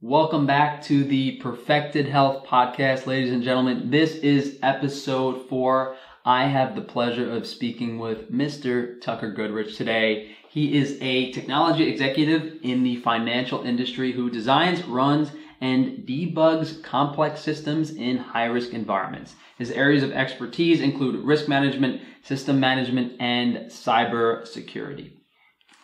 Welcome back to the Perfected Health Podcast, ladies and gentlemen. This is episode four. I have the pleasure of speaking with Mr. Tucker Goodrich today. He is a technology executive in the financial industry who designs, runs, and debugs complex systems in high risk environments. His areas of expertise include risk management, system management, and cyber security.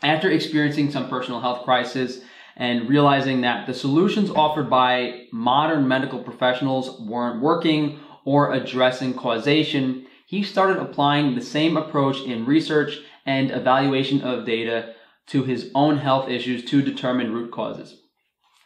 After experiencing some personal health crisis, and realizing that the solutions offered by modern medical professionals weren't working or addressing causation, he started applying the same approach in research and evaluation of data to his own health issues to determine root causes.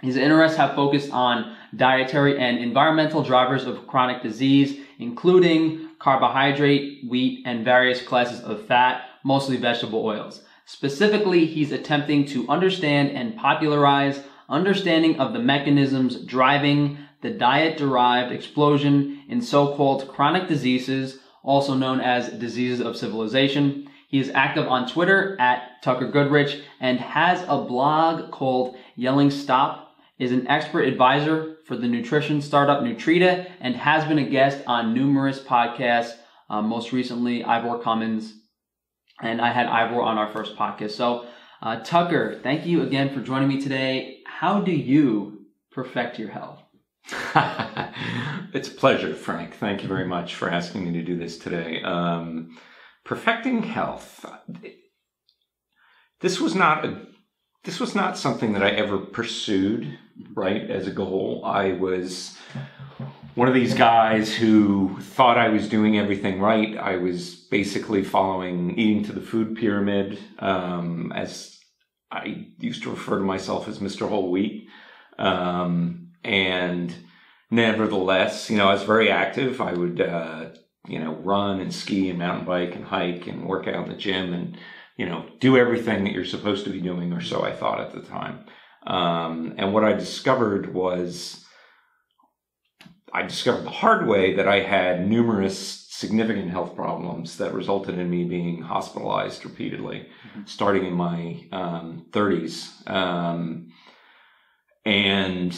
His interests have focused on dietary and environmental drivers of chronic disease, including carbohydrate, wheat, and various classes of fat, mostly vegetable oils. Specifically, he's attempting to understand and popularize understanding of the mechanisms driving the diet derived explosion in so called chronic diseases, also known as diseases of civilization. He is active on Twitter at Tucker Goodrich and has a blog called Yelling Stop, is an expert advisor for the nutrition startup Nutrita, and has been a guest on numerous podcasts, uh, most recently Ivor Cummins, and I had Ivor on our first podcast. So, uh, Tucker, thank you again for joining me today. How do you perfect your health? it's a pleasure, Frank. Thank you very much for asking me to do this today. Um, perfecting health. This was not a this was not something that I ever pursued, right, as a goal. I was one of these guys who thought I was doing everything right. I was basically following eating to the food pyramid, um, as I used to refer to myself as Mr. Whole Wheat. Um, and nevertheless, you know, I was very active. I would, uh, you know, run and ski and mountain bike and hike and work out in the gym and, you know, do everything that you're supposed to be doing, or so I thought at the time. Um, and what I discovered was, I discovered the hard way that I had numerous significant health problems that resulted in me being hospitalized repeatedly, mm-hmm. starting in my um, 30s. Um, and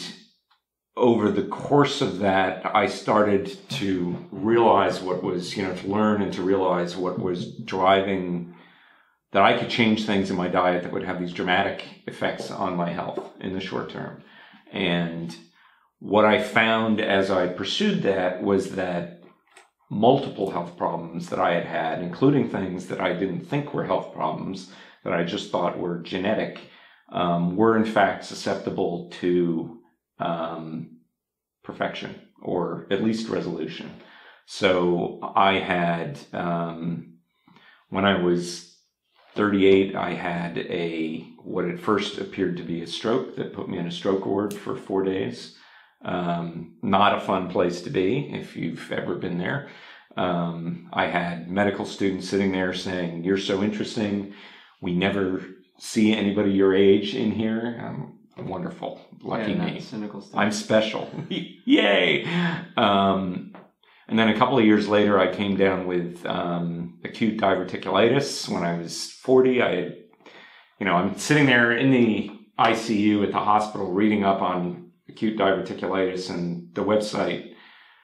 over the course of that, I started to realize what was, you know, to learn and to realize what was driving that I could change things in my diet that would have these dramatic effects on my health in the short term. And what I found as I pursued that was that multiple health problems that I had had, including things that I didn't think were health problems, that I just thought were genetic, um, were in fact susceptible to um, perfection or at least resolution. So I had, um, when I was 38, I had a what at first appeared to be a stroke that put me in a stroke ward for four days. Um, not a fun place to be if you've ever been there. Um, I had medical students sitting there saying, You're so interesting. We never see anybody your age in here. I'm wonderful. Lucky yeah, me. I'm special. Yay. Um, and then a couple of years later, I came down with um, acute diverticulitis when I was 40. I had, you know, I'm sitting there in the ICU at the hospital reading up on acute diverticulitis, and the website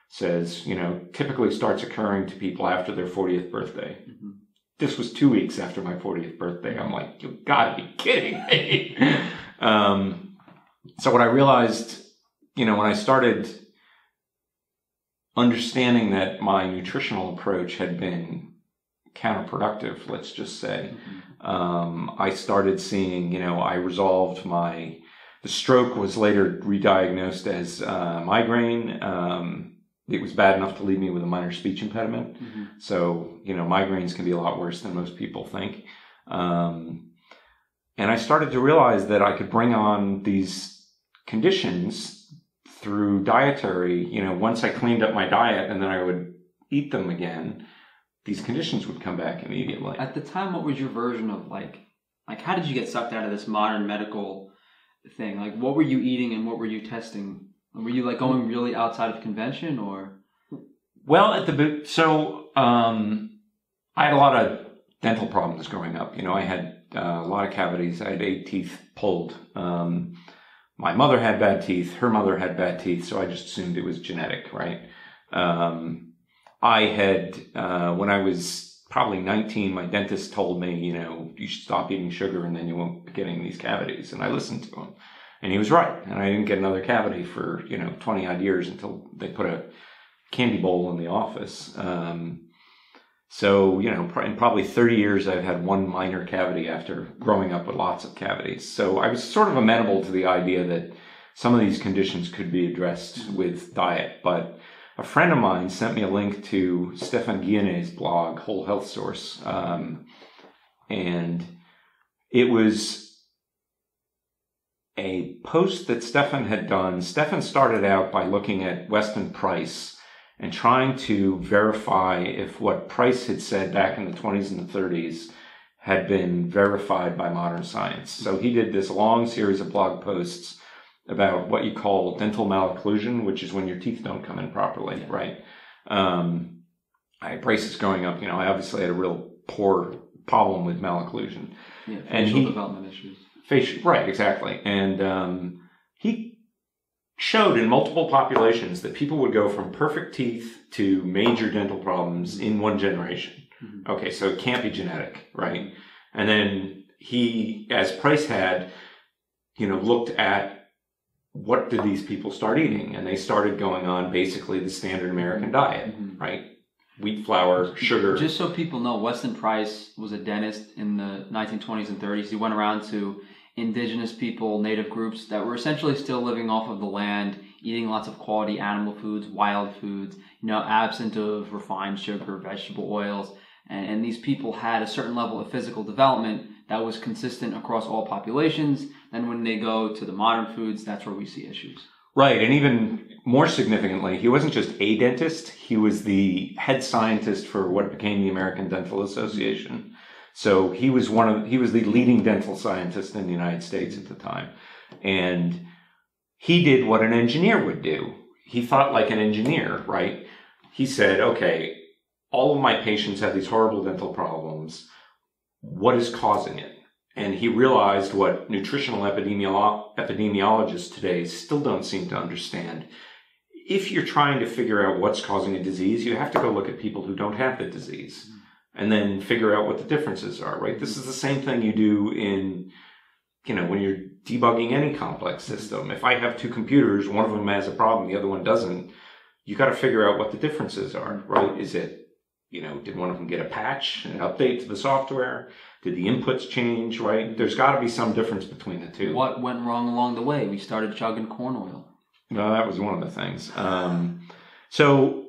says, you know, typically starts occurring to people after their 40th birthday. Mm-hmm. This was two weeks after my 40th birthday. I'm like, you gotta be kidding me. um, so what I realized, you know, when I started understanding that my nutritional approach had been counterproductive, let's just say, mm-hmm. um, I started seeing, you know, I resolved my the stroke was later re-diagnosed as uh, migraine. Um, it was bad enough to leave me with a minor speech impediment. Mm-hmm. So, you know, migraines can be a lot worse than most people think. Um, and I started to realize that I could bring on these conditions through dietary, you know, once I cleaned up my diet and then I would eat them again, these conditions would come back immediately. At the time, what was your version of like, like, how did you get sucked out of this modern medical thing? Like, what were you eating and what were you testing? Were you like going really outside of convention or? Well, at the so um, I had a lot of dental problems growing up. You know, I had uh, a lot of cavities. I had eight teeth pulled. Um, my mother had bad teeth, her mother had bad teeth, so I just assumed it was genetic, right? Um, I had, uh, when I was probably 19, my dentist told me, you know, you should stop eating sugar and then you won't be getting these cavities. And I listened to him. And he was right. And I didn't get another cavity for, you know, 20 odd years until they put a candy bowl in the office. Um, so, you know, in probably 30 years, I've had one minor cavity after growing up with lots of cavities. So I was sort of amenable to the idea that some of these conditions could be addressed with diet. But a friend of mine sent me a link to Stefan Guyenet's blog, Whole Health Source. Um, and it was a post that Stefan had done. Stefan started out by looking at Weston Price and trying to verify if what Price had said back in the 20s and the 30s had been verified by modern science. So he did this long series of blog posts about what you call dental malocclusion, which is when your teeth don't come in properly, right? Um, I had braces growing up, you know, I obviously had a real poor problem with malocclusion. Yeah, facial and he, development issues. Facial, right, exactly. And um, he showed in multiple populations that people would go from perfect teeth to major dental problems in one generation. Mm-hmm. Okay, so it can't be genetic, right? And then he, as Price had, you know, looked at what did these people start eating, and they started going on basically the standard American diet, mm-hmm. right? Wheat flour, sugar. Just so people know, Weston Price was a dentist in the 1920s and 30s. He went around to indigenous people, native groups that were essentially still living off of the land, eating lots of quality animal foods, wild foods, you know, absent of refined sugar, vegetable oils. And, and these people had a certain level of physical development that was consistent across all populations. And when they go to the modern foods, that's where we see issues. Right. And even more significantly, he wasn't just a dentist, he was the head scientist for what became the American Dental Association. So he was one of he was the leading dental scientist in the United States at the time, and he did what an engineer would do. He thought like an engineer, right? He said, "Okay, all of my patients have these horrible dental problems. What is causing it?" And he realized what nutritional epidemiolo- epidemiologists today still don't seem to understand. If you're trying to figure out what's causing a disease, you have to go look at people who don't have the disease and then figure out what the differences are, right? This is the same thing you do in, you know, when you're debugging any complex system. If I have two computers, one of them has a problem, the other one doesn't, you got to figure out what the differences are, right? Is it, you know, did one of them get a patch, an update to the software? Did the inputs change, right? There's got to be some difference between the two. What went wrong along the way? We started chugging corn oil. No, that was one of the things. Um, so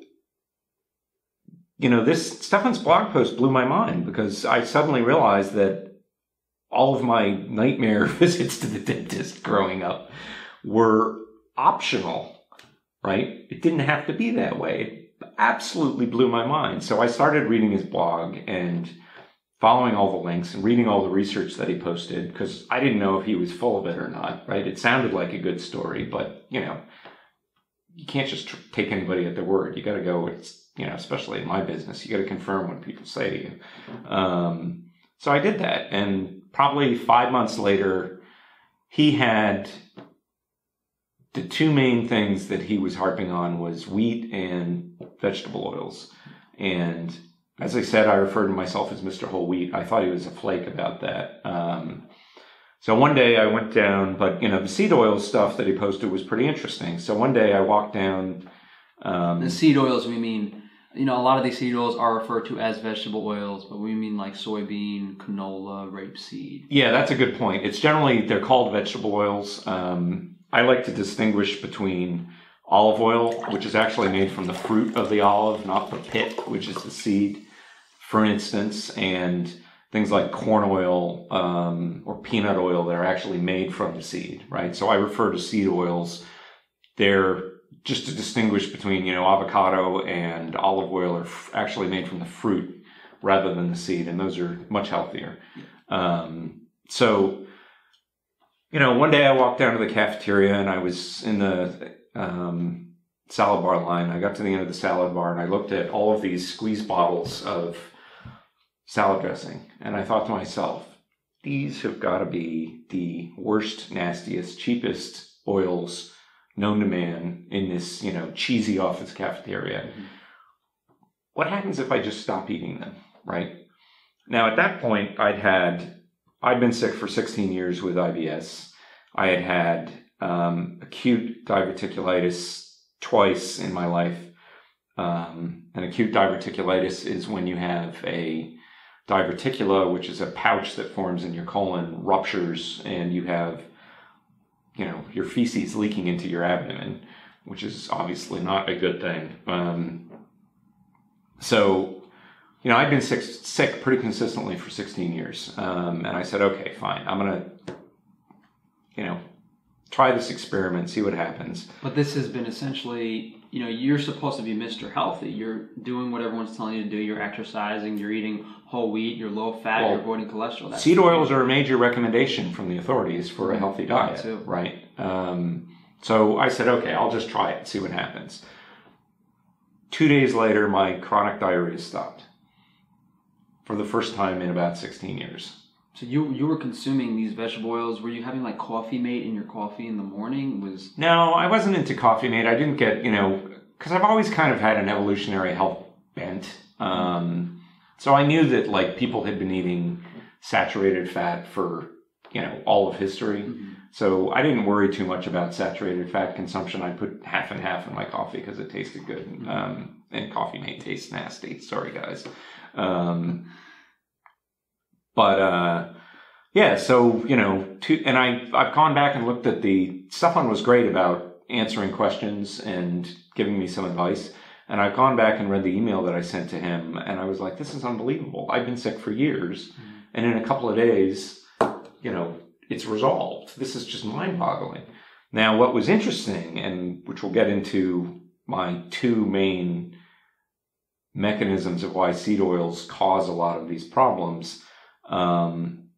you know, this Stefan's blog post blew my mind because I suddenly realized that all of my nightmare visits to the dentist growing up were optional, right? It didn't have to be that way. Absolutely blew my mind. So I started reading his blog and following all the links and reading all the research that he posted because I didn't know if he was full of it or not, right? It sounded like a good story, but you know, you can't just take anybody at their word. You got to go, it's you know, especially in my business, you got to confirm what people say to you. Um, so I did that, and probably five months later, he had the two main things that he was harping on was wheat and vegetable oils. And as I said, I refer to myself as Mr. Whole Wheat. I thought he was a flake about that. Um, so one day I went down, but you know, the seed oil stuff that he posted was pretty interesting. So one day I walked down. Um, the seed oils, we mean you know, a lot of these seed oils are referred to as vegetable oils, but we mean like soybean, canola, rapeseed. Yeah, that's a good point. It's generally they're called vegetable oils. Um, I like to distinguish between olive oil, which is actually made from the fruit of the olive, not the pit, which is the seed, for instance, and things like corn oil um, or peanut oil that are actually made from the seed, right? So I refer to seed oils. They're just to distinguish between you know avocado and olive oil are f- actually made from the fruit rather than the seed, and those are much healthier. Um, so, you know, one day I walked down to the cafeteria and I was in the um, salad bar line. I got to the end of the salad bar and I looked at all of these squeeze bottles of salad dressing, and I thought to myself, these have got to be the worst, nastiest, cheapest oils known to man in this, you know, cheesy office cafeteria. Mhm. What happens if I just stop eating them, right? Now, at that point, I'd had, I'd been sick for 16 years with IBS. I had had um, acute diverticulitis twice in my life. Um, acute diverticulitis is when you have a diverticula, which is a pouch that forms in your colon, ruptures, and you have, you know, your feces leaking into your abdomen, which is obviously not a good thing. Um, so, you know, I've been sick, sick pretty consistently for 16 years. Um, and I said, okay, fine. I'm going to, you know, try this experiment, see what happens. But this has been essentially, you know, you're supposed to be Mr. Healthy. You're doing what everyone's telling you to do. You're exercising. You're eating whole wheat. You're low fat. Well, you're avoiding cholesterol. That's Seed oils are a major recommendation from the authorities for a healthy diet, right? Um, so I said, okay, I'll just try it, see what happens. Two days later, my chronic diarrhea stopped for the first time in about 16 years. So you you were consuming these vegetable oils. Were you having like coffee mate in your coffee in the morning? Was No, I wasn't into coffee mate. I didn't get, you know, because I've always kind of had an evolutionary health bent. Um, so I knew that like people had been eating saturated fat for, you know, all of history. So I didn't worry too much about saturated fat consumption. I put half and half in my coffee because it tasted good. Um, and coffee mate tastes nasty. Sorry, guys. Um, but uh, yeah, so you know, to, and I I've gone back and looked at the Stefan was great about answering questions and giving me some advice. And I've gone back and read the email that I sent to him, and I was like, "This is unbelievable. I've been sick for years, and in a couple of days, you know, it's resolved. This is just mind-boggling." Now, what was interesting, and which we'll get into my two main mechanisms of why seed oils cause a lot of these problems. Um,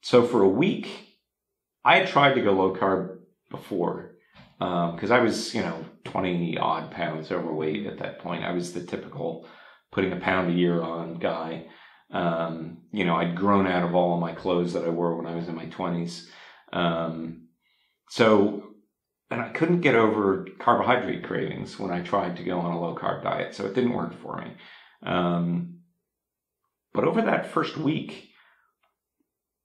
so for a week, I had tried to go low carb before because I was, you know, 20 odd pounds overweight at that point. I was the typical putting a pound a year on guy. Um, you know, I'd grown out of all of my clothes that I wore when I was in my 20s. Um, so, and I couldn't get over carbohydrate cravings when I tried to go on a low carb diet. So it didn't work for me. Um, but over that first week,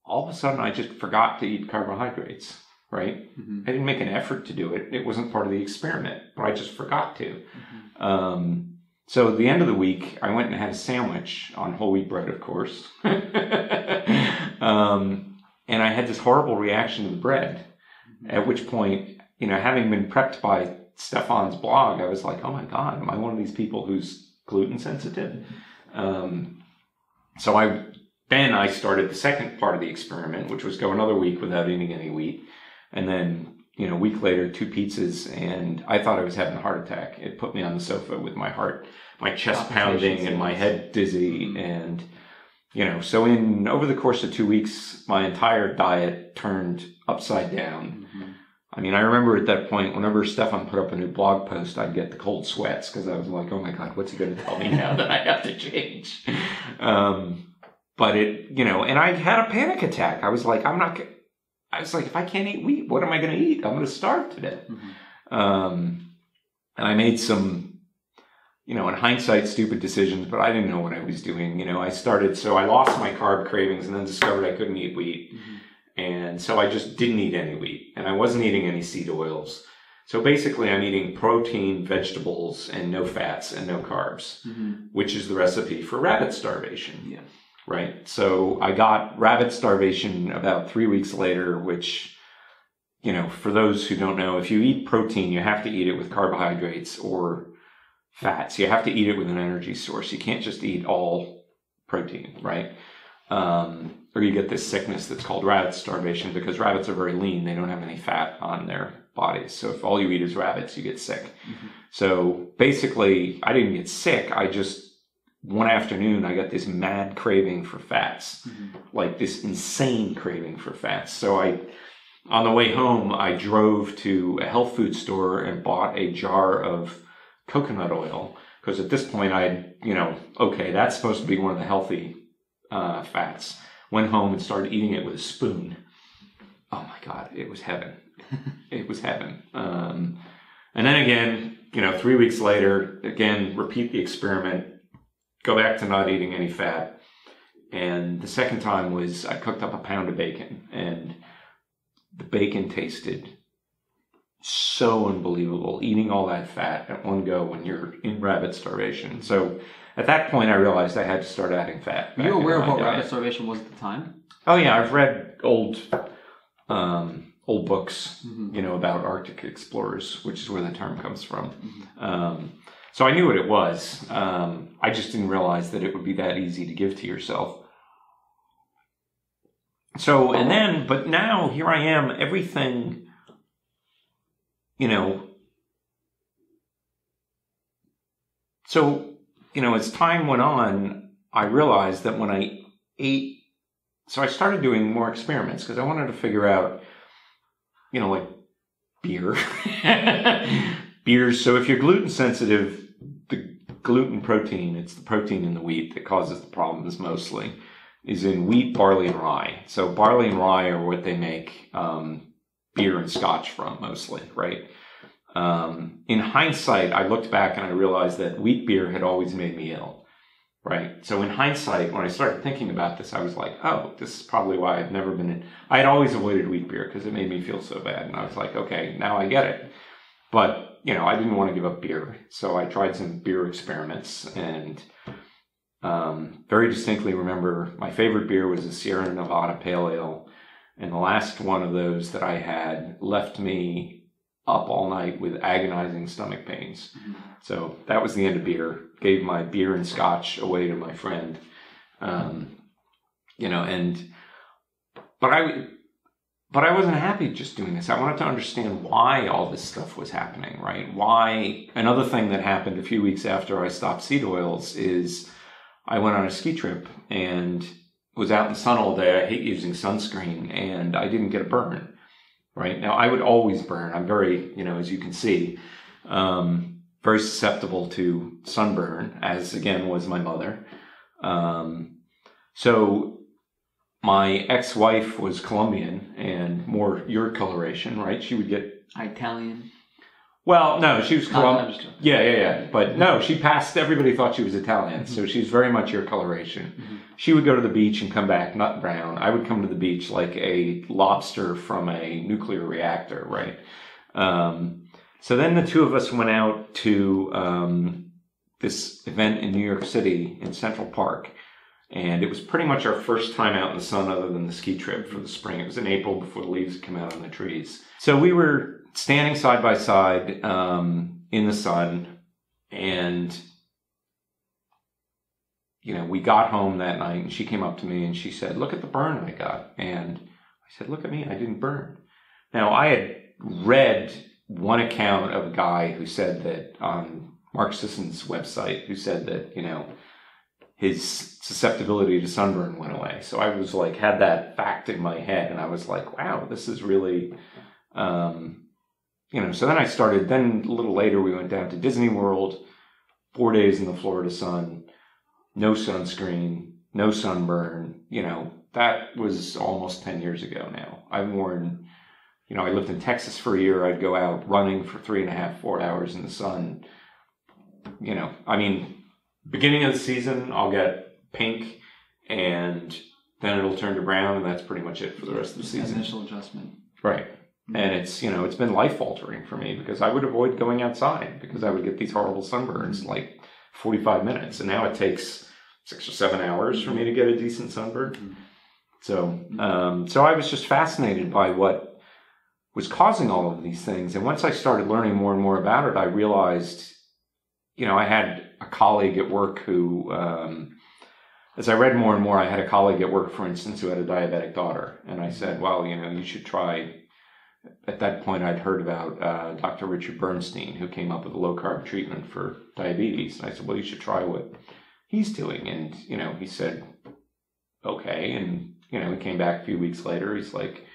all of a sudden I just forgot to eat carbohydrates, right? Mhm. I didn't make an effort to do it. It wasn't part of the experiment, but I just forgot to. Um, so at the end of the week, I went and had a sandwich on whole wheat bread, of course. um, and I had this horrible reaction to the bread, at which point, you know, having been prepped by Stefan's blog, I was like, oh my God, am I one of these people who's gluten sensitive? Um, so I then I started the second part of the experiment, which was go another week without eating any wheat. And then, you know, a week later, two pizzas, and I thought I was having a heart attack. It put me on the sofa with my heart, my chest pounding, and my head dizzy. And, you know, so in over the course of two weeks, my entire diet turned upside down. Mhm. I mean, I remember at that point, whenever Stefan put up a new blog post, I'd get the cold sweats because I was like, oh my God, what's he going to tell me now that I have to change? Um, but it, you know, and I had a panic attack. I was like, I'm not, I was like, if I can't eat wheat, what am I going to eat? I'm going to starve to death. Mhm. Um, and I made some, you know, in hindsight, stupid decisions, but I didn't know what I was doing. You know, I started, so I lost my carb cravings and then discovered I couldn't eat wheat. Mhm. And so I just didn't eat any wheat and I wasn't eating any seed oils. So basically I'm eating protein, vegetables, and no fats and no carbs, Mhm. which is the recipe for rabbit starvation Yeah. Right? So I got rabbit starvation about three weeks later, which, you know, for those who don't know, if you eat protein, you have to eat it with carbohydrates or fats. You have to eat it with an energy source. You can't just eat all protein, right? Um, or you get this sickness that's called rabbit starvation because rabbits are very lean. They don't have any fat on their bodies. So if all you eat is rabbits, you get sick. Mhm. So basically, I didn't get sick. I just, one afternoon, I got this mad craving for fats, Mhm. like this insane craving for fats. So I, on the way home, I drove to a health food store and bought a jar of coconut oil. Because at this point, I, you know, okay, that's supposed to be one of the healthy uh, fats. Went home and started eating it with a spoon. Oh my God, it was heaven. it was heaven. Um, and then again, you know, three weeks later, again, repeat the experiment, go back to not eating any fat. And the second time was I cooked up a pound of bacon, and the bacon tasted so unbelievable. Eating all that fat at one go when you're in rabbit starvation. So at that point, I realized I had to start adding fat. Were you aware of what diet. rabbit starvation was at the time? Oh yeah, I've read old um, old books, Mhm. you know, about Arctic explorers, which is where the term comes from. Mhm. Um, so I knew what it was. Um, I just didn't realize that it would be that easy to give to yourself. So and then, but now here I am. Everything, you know. So you know, as time went on, I realized that when I ate so I started doing more experiments because I wanted to figure out, you know, like beer. Beers. So if you're gluten sensitive, gluten protein, it's the protein in the wheat that causes the problems mostly, is in wheat, barley, and rye. So barley and rye are what they make um, beer and scotch from mostly, right? Um, in hindsight, I looked back and I realized that wheat beer had always made me ill. Right. So in hindsight, when I started thinking about this, I was like, oh, this is probably why I've never been in. I had always avoided wheat beer because it made me feel so bad. And I was like, okay, now I get it. But, you know, I didn't want to give up beer. So I tried some beer experiments and um, very distinctly remember my favorite beer was a Sierra Nevada Pale Ale. And the last one of those that I had left me up all night with agonizing stomach pains. Mhm. So that was the end of beer. Gave my beer and scotch away to my friend. Um, you know, and but I but I wasn't happy just doing this. I wanted to understand why all this stuff was happening, right? Why another thing that happened a few weeks after I stopped seed oils is I went on a ski trip and was out in the sun all day. I hate using sunscreen and I didn't get a burn. Right now, I would always burn. I'm very, you know, as you can see, um, very susceptible to sunburn, as again was my mother. Um, so my ex-wife was Colombian and more your coloration, right? She would get Italian. well, no, she was Colombian. Just joking. Yeah, yeah, yeah. But no, she passed. Everybody thought she was Italian, so she's very much your coloration. Mhm. She would go to the beach and come back nut brown. I would come to the beach like a lobster from a nuclear reactor, right? Um, so then the two of us went out to um, this event in New York City in Central Park. And it was pretty much our first time out in the sun other than the ski trip for the spring. It was in April before the leaves come out on the trees. So we were standing side by side um, in the sun and you know, we got home that night and she came up to me and she said, Look at the burn I got. And I said, Look at me, I didn't burn. Now, I had read one account of a guy who said that on Mark Sisson's website, who said that, you know, his susceptibility to sunburn went away. So I was like, had that fact in my head and I was like, wow, this is really, um, you know, so then I started, then a little later we went down to Disney World, four days in the Florida sun, no sunscreen, no sunburn, you know, that was almost 10 years ago now. I've worn, you know, I lived in Texas for a year. I'd go out running for three and a half, four hours in the sun. You know, I mean, beginning of the season, I'll get pink and then it'll turn to brown and that's pretty much it for the rest of the season. Initial adjustment. Right. And it's, you know, it's been life altering for me because I would avoid going outside because I would get these horrible sunburns in like 45 minutes. And now it takes six or seven hours for me to get a decent sunburn. Mhm. So, um, so I was just fascinated by what was causing all of these things. And once I started learning more and more about it, I realized, you know, I had a colleague at work who, um, as I read more and more, I had a colleague at work, for instance, who had a diabetic daughter. And I said, well, you know, you should try. At that point, I'd heard about uh, Dr. Richard Bernstein, who came up with a low carb treatment for diabetes. And I said, well, you should try what he's doing. And, you know, he said, okay. And, you know, he came back a few weeks later. He's like,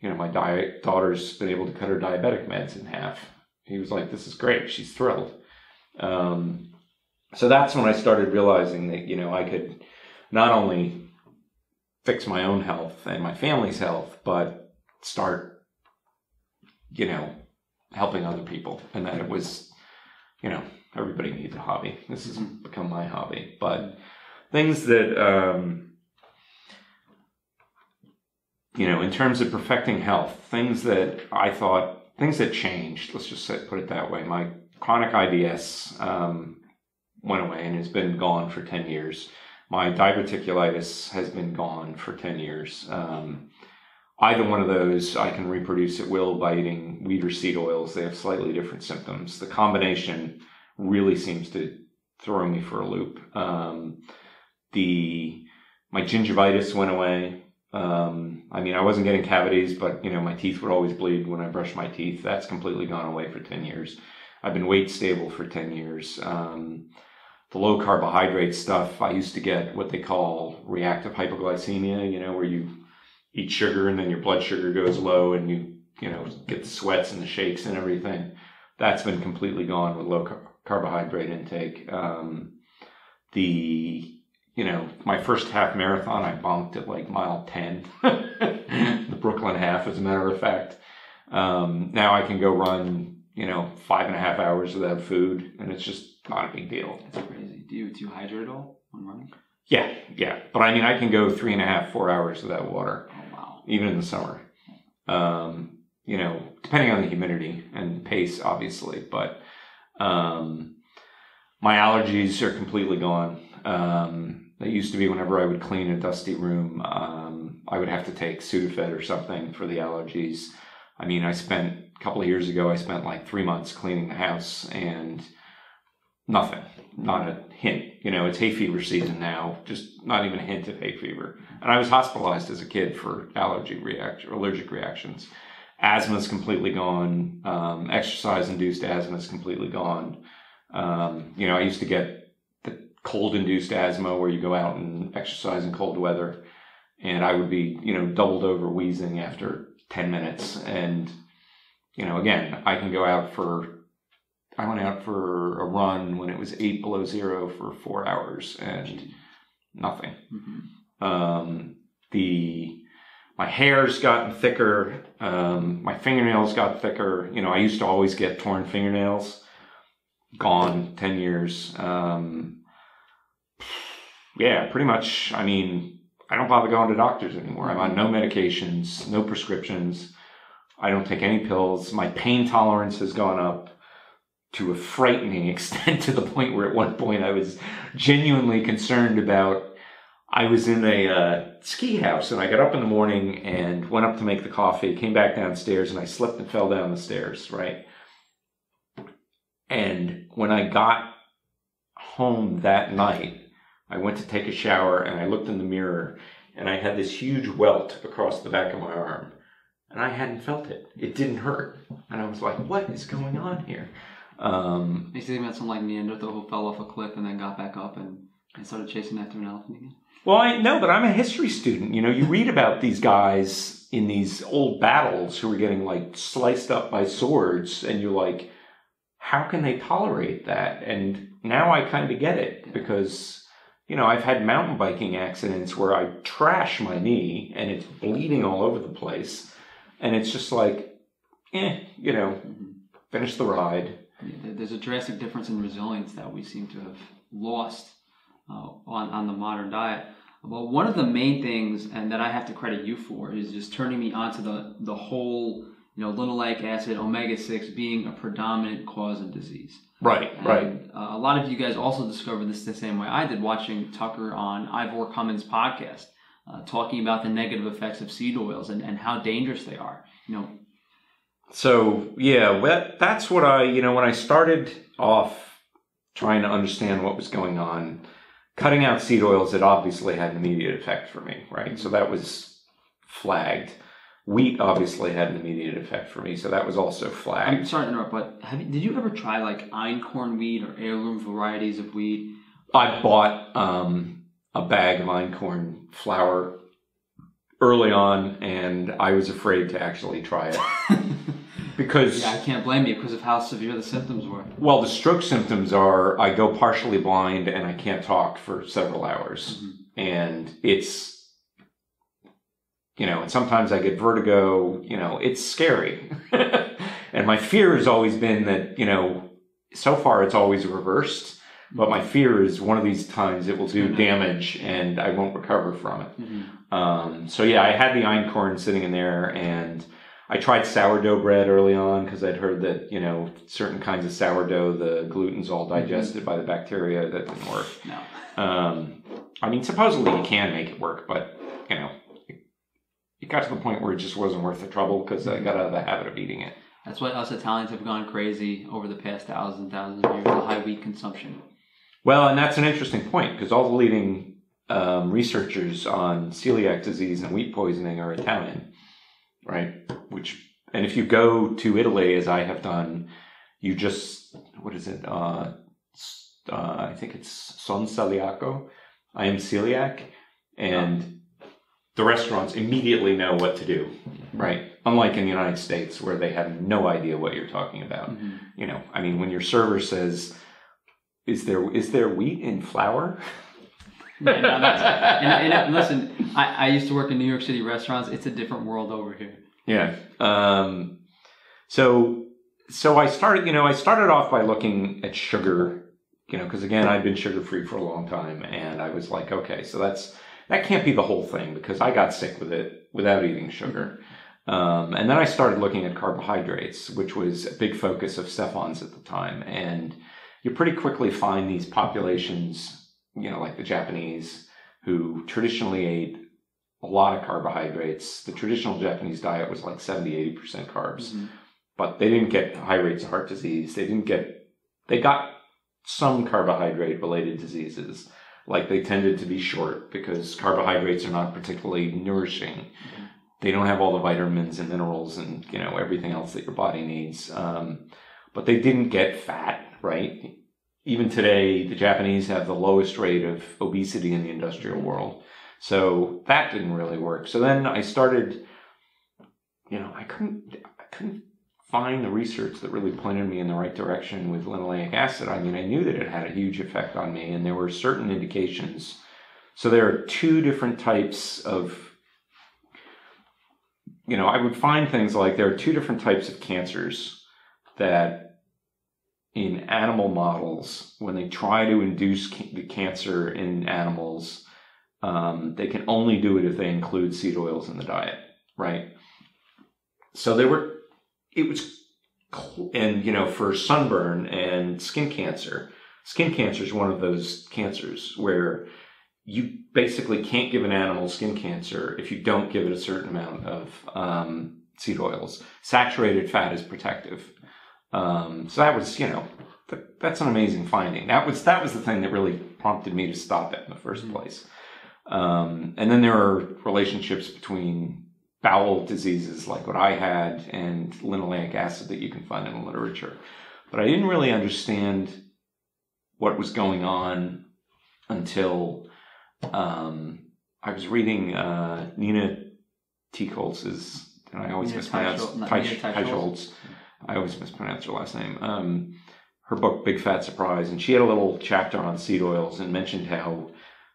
you know, my di- daughter's been able to cut her diabetic meds in half. He was like, this is great. She's thrilled. Um, so that's when I started realizing that, you know, I could not only fix my own health and my family's health, but start you know, helping other people, and that it was, you know, everybody needs a hobby. This has become my hobby, but things that, um, you know, in terms of perfecting health, things that I thought, things that changed. Let's just say, put it that way. My chronic IBS um, went away and has been gone for ten years. My diverticulitis has been gone for ten years. Um, either one of those I can reproduce at will by eating wheat or seed oils. They have slightly different symptoms. The combination really seems to throw me for a loop. Um, the my gingivitis went away. Um, I mean, I wasn't getting cavities, but you know, my teeth would always bleed when I brushed my teeth. That's completely gone away for ten years. I've been weight stable for ten years. Um, the low carbohydrate stuff, I used to get what they call reactive hypoglycemia. You know, where you eat sugar and then your blood sugar goes low and you you know get the sweats and the shakes and everything. That's been completely gone with low car- carbohydrate intake. Um, the you know my first half marathon I bonked at like mile ten, the Brooklyn half as a matter of fact. Um, now I can go run you know five and a half hours without food and it's just not a big deal. That's crazy. Do you do you hydrate at all when running? Yeah, yeah. But I mean, I can go three and a half, four hours without water, Oh wow. even in the summer. Um, you know, depending on the humidity and pace, obviously. But um, my allergies are completely gone. Um, it used to be whenever I would clean a dusty room, um, I would have to take Sudafed or something for the allergies. I mean, I spent a couple of years ago, I spent like three months cleaning the house and nothing, not a hint. You know, it's hay fever season now, just not even a hint of hay fever. And I was hospitalized as a kid for allergy reaction, allergic reactions. Asthma's completely gone. Um, exercise-induced asthma is completely gone. Um, you know, I used to get the cold-induced asthma where you go out and exercise in cold weather, and I would be, you know, doubled over wheezing after ten minutes. And you know, again, I can go out for I went out for a run when it was eight below zero for four hours and nothing. hmm Um, the my hair's gotten thicker. Um, my fingernails got thicker. You know, I used to always get torn fingernails. Gone ten years. Um, yeah, pretty much. I mean, I don't bother going to doctors anymore. I'm on no medications, no prescriptions. I don't take any pills. My pain tolerance has gone up to a frightening extent to the point where at one point I was genuinely concerned about. I was in a uh, ski house and I got up in the morning and went up to make the coffee, came back downstairs and I slipped and fell down the stairs, right? And when I got home that night, I went to take a shower and I looked in the mirror and I had this huge welt across the back of my arm and I hadn't felt it. It didn't hurt. And I was like, what is going on here? Um, you think about someone like Neanderthal who fell off a cliff and then got back up and, and started chasing after an elephant again. well, I know, but I'm a history student. You know, you read about these guys in these old battles who were getting like sliced up by swords, and you're like, how can they tolerate that? And now I kind of get it because, you know, I've had mountain biking accidents where I trash my knee and it's bleeding all over the place. And it's just like, eh, you know, Mhm. finish the ride. There's a drastic difference in resilience that we seem to have lost uh, on on the modern diet. Well, one of the main things, and that I have to credit you for, is just turning me onto the the whole, you know, linoleic acid, omega six being a predominant cause of disease. Right, right. Uh, a lot of you guys also discovered this the same way I did, watching Tucker on Ivor Cummins' podcast, uh, talking about the negative effects of seed oils and, and how dangerous they are. You know, So yeah, that that's what I you know when I started off trying to understand what was going on, cutting out seed oils it obviously had an immediate effect for me, right? So that was flagged. Wheat obviously had an immediate effect for me, so that was also flagged. I'm sorry to interrupt, but have you, did you ever try like einkorn wheat or heirloom varieties of wheat? I bought um, a bag of einkorn flour early on, and I was afraid to actually try it because yeah, I can't blame you because of how severe the symptoms were. Well, the stroke symptoms are I go partially blind and I can't talk for several hours. Mhm. And it's, you know, and sometimes I get vertigo, you know, it's scary. and my fear has always been that, you know, so far it's always reversed. But my fear is one of these times it will do damage and I won't recover from it. Mm-hmm. Um, so yeah, I had the einkorn sitting in there and I tried sourdough bread early on because I'd heard that, you know, certain kinds of sourdough, the gluten's all digested by the bacteria. That didn't work. No. Um, I mean, supposedly you can make it work, but, you know, it got to the point where it just wasn't worth the trouble because I got out of the habit of eating it. That's why us Italians have gone crazy over the past thousands, thousands of years. The high wheat consumption. Well, and that's an interesting point because all the leading um, researchers on celiac disease and wheat poisoning are Italian, right? Which, and if you go to Italy, as I have done, you just what is it? Uh, uh, I think it's Son Celiaco. I am celiac, and the restaurants immediately know what to do, right? Unlike in the United States, where they have no idea what you're talking about. Mm-hmm. You know, I mean, when your server says, "Is there is there wheat in flour?" No, that's- and, and listen, I, I used to work in New York City restaurants. It's a different world over here. Yeah. Um, so so I started, you know, I started off by looking at sugar, you know, because again, I'd been sugar free for a long time, and I was like, okay, so that's that can't be the whole thing because I got sick with it without eating sugar. Um, and then I started looking at carbohydrates, which was a big focus of Stefan's at the time. And you pretty quickly find these populations, you know, like the Japanese, who traditionally ate a lot of carbohydrates. The traditional Japanese diet was like 70, 80% carbs, Mhm. but they didn't get high rates of heart disease. They didn't get, they got some carbohydrate related diseases. Like they tended to be short because carbohydrates are not particularly nourishing. They don't have all the vitamins and minerals and, you know, everything else that your body needs. Um, but they didn't get fat, right? Even today, the Japanese have the lowest rate of obesity in the industrial world. So that didn't really work. So then I started, you know, I couldn't, I couldn't find the research that really pointed me in the right direction with linoleic acid. I mean, I knew that it had a huge effect on me, and there were certain indications. So there are two different types of, you know, I would find things like there are two different types of cancers that in animal models, when they try to induce ca- the cancer in animals, um, they can only do it if they include seed oils in the diet, right? So there were, it was, and you know, for sunburn and skin cancer, skin cancer is one of those cancers where you basically can't give an animal skin cancer if you don't give it a certain amount of um, seed oils. Saturated fat is protective. Um, so that was, you know, th- that's an amazing finding. That was that was the thing that really prompted me to stop it in the 1st Mhm. place. Um, and then there are relationships between bowel diseases like what I had and linoleic acid that you can find in the literature. But I didn't really understand what was going on until um, I was reading uh, Nina Teicholz's, and I always Nina mispronounce Teicholz- not Teich- Nina Teicholz. Teicholz. I always mispronounce her last name. Um, her book Big Fat Surprise, and she had a little chapter on seed oils and mentioned how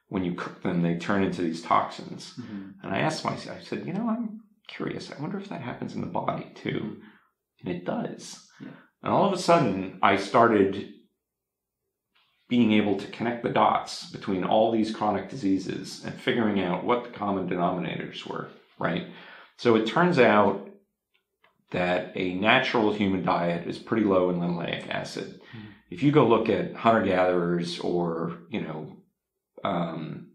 when you cook them, they turn into these toxins. Mhm. And I asked myself, I said, you know, I'm curious. I wonder if that happens in the body too. And it does. Yeah. And all of a sudden, I started being able to connect the dots between all these chronic diseases and figuring out what the common denominators were, right? So it turns out that a natural human diet is pretty low in linoleic acid. Mhm. If you go look at hunter gatherers or, you know, um,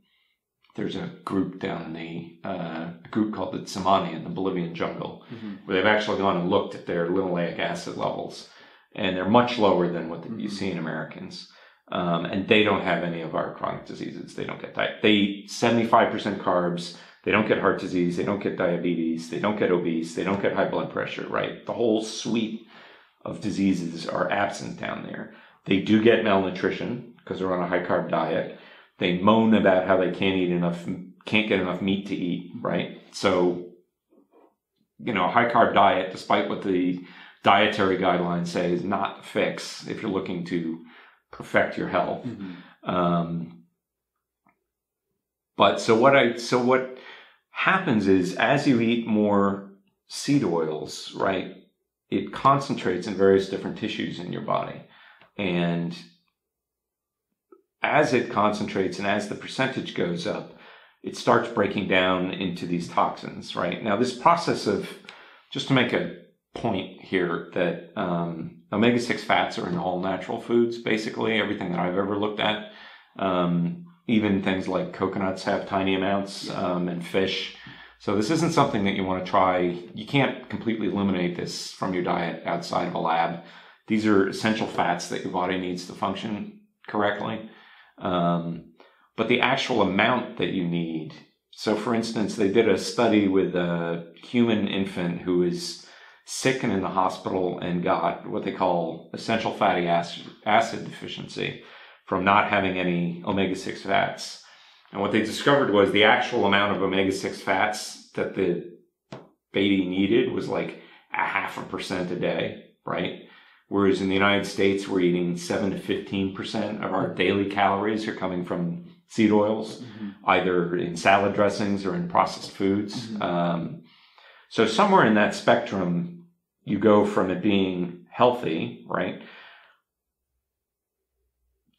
there's a group down in the uh, a group called the Tsimane in the Bolivian jungle, Mhm. where they've actually gone and looked at their linoleic acid levels, and they're much lower than what you Mhm. see in Americans. Um, and they don't have any of our chronic diseases. They don't get di- they eat seventy five percent carbs. They don't get heart disease. They don't get diabetes. They don't get obese. They don't get high blood pressure. Right, the whole suite of diseases are absent down there. They do get malnutrition because they're on a high carb diet. They moan about how they can't eat enough, can't get enough meat to eat, right? So, you know, a high carb diet, despite what the dietary guidelines say, is not a fix if you're looking to perfect your health. Mhm. Um, but so what I, so what happens is as you eat more seed oils, right, it concentrates in various different tissues in your body. And as it concentrates and as the percentage goes up, it starts breaking down into these toxins, right? Now, this process of, just to make a point here, that um, omega 6 fats are in all natural foods, basically, everything that I've ever looked at. Um, even things like coconuts have tiny amounts um, and fish. So this isn't something that you want to try. You can't completely eliminate this from your diet outside of a lab. These are essential fats that your body needs to function correctly. Um, but the actual amount that you need. So, for instance, they did a study with a human infant who is sick and in the hospital and got what they call essential fatty acid, acid deficiency from not having any omega 6 fats. And what they discovered was the actual amount of omega 6 fats that the baby needed was like a half a percent a day, right? Whereas in the United States, we're eating 7 to 15% of our daily calories are coming from seed oils, mm-hmm. either in salad dressings or in processed foods. Mm-hmm. Um, so somewhere in that spectrum, you go from it being healthy, right,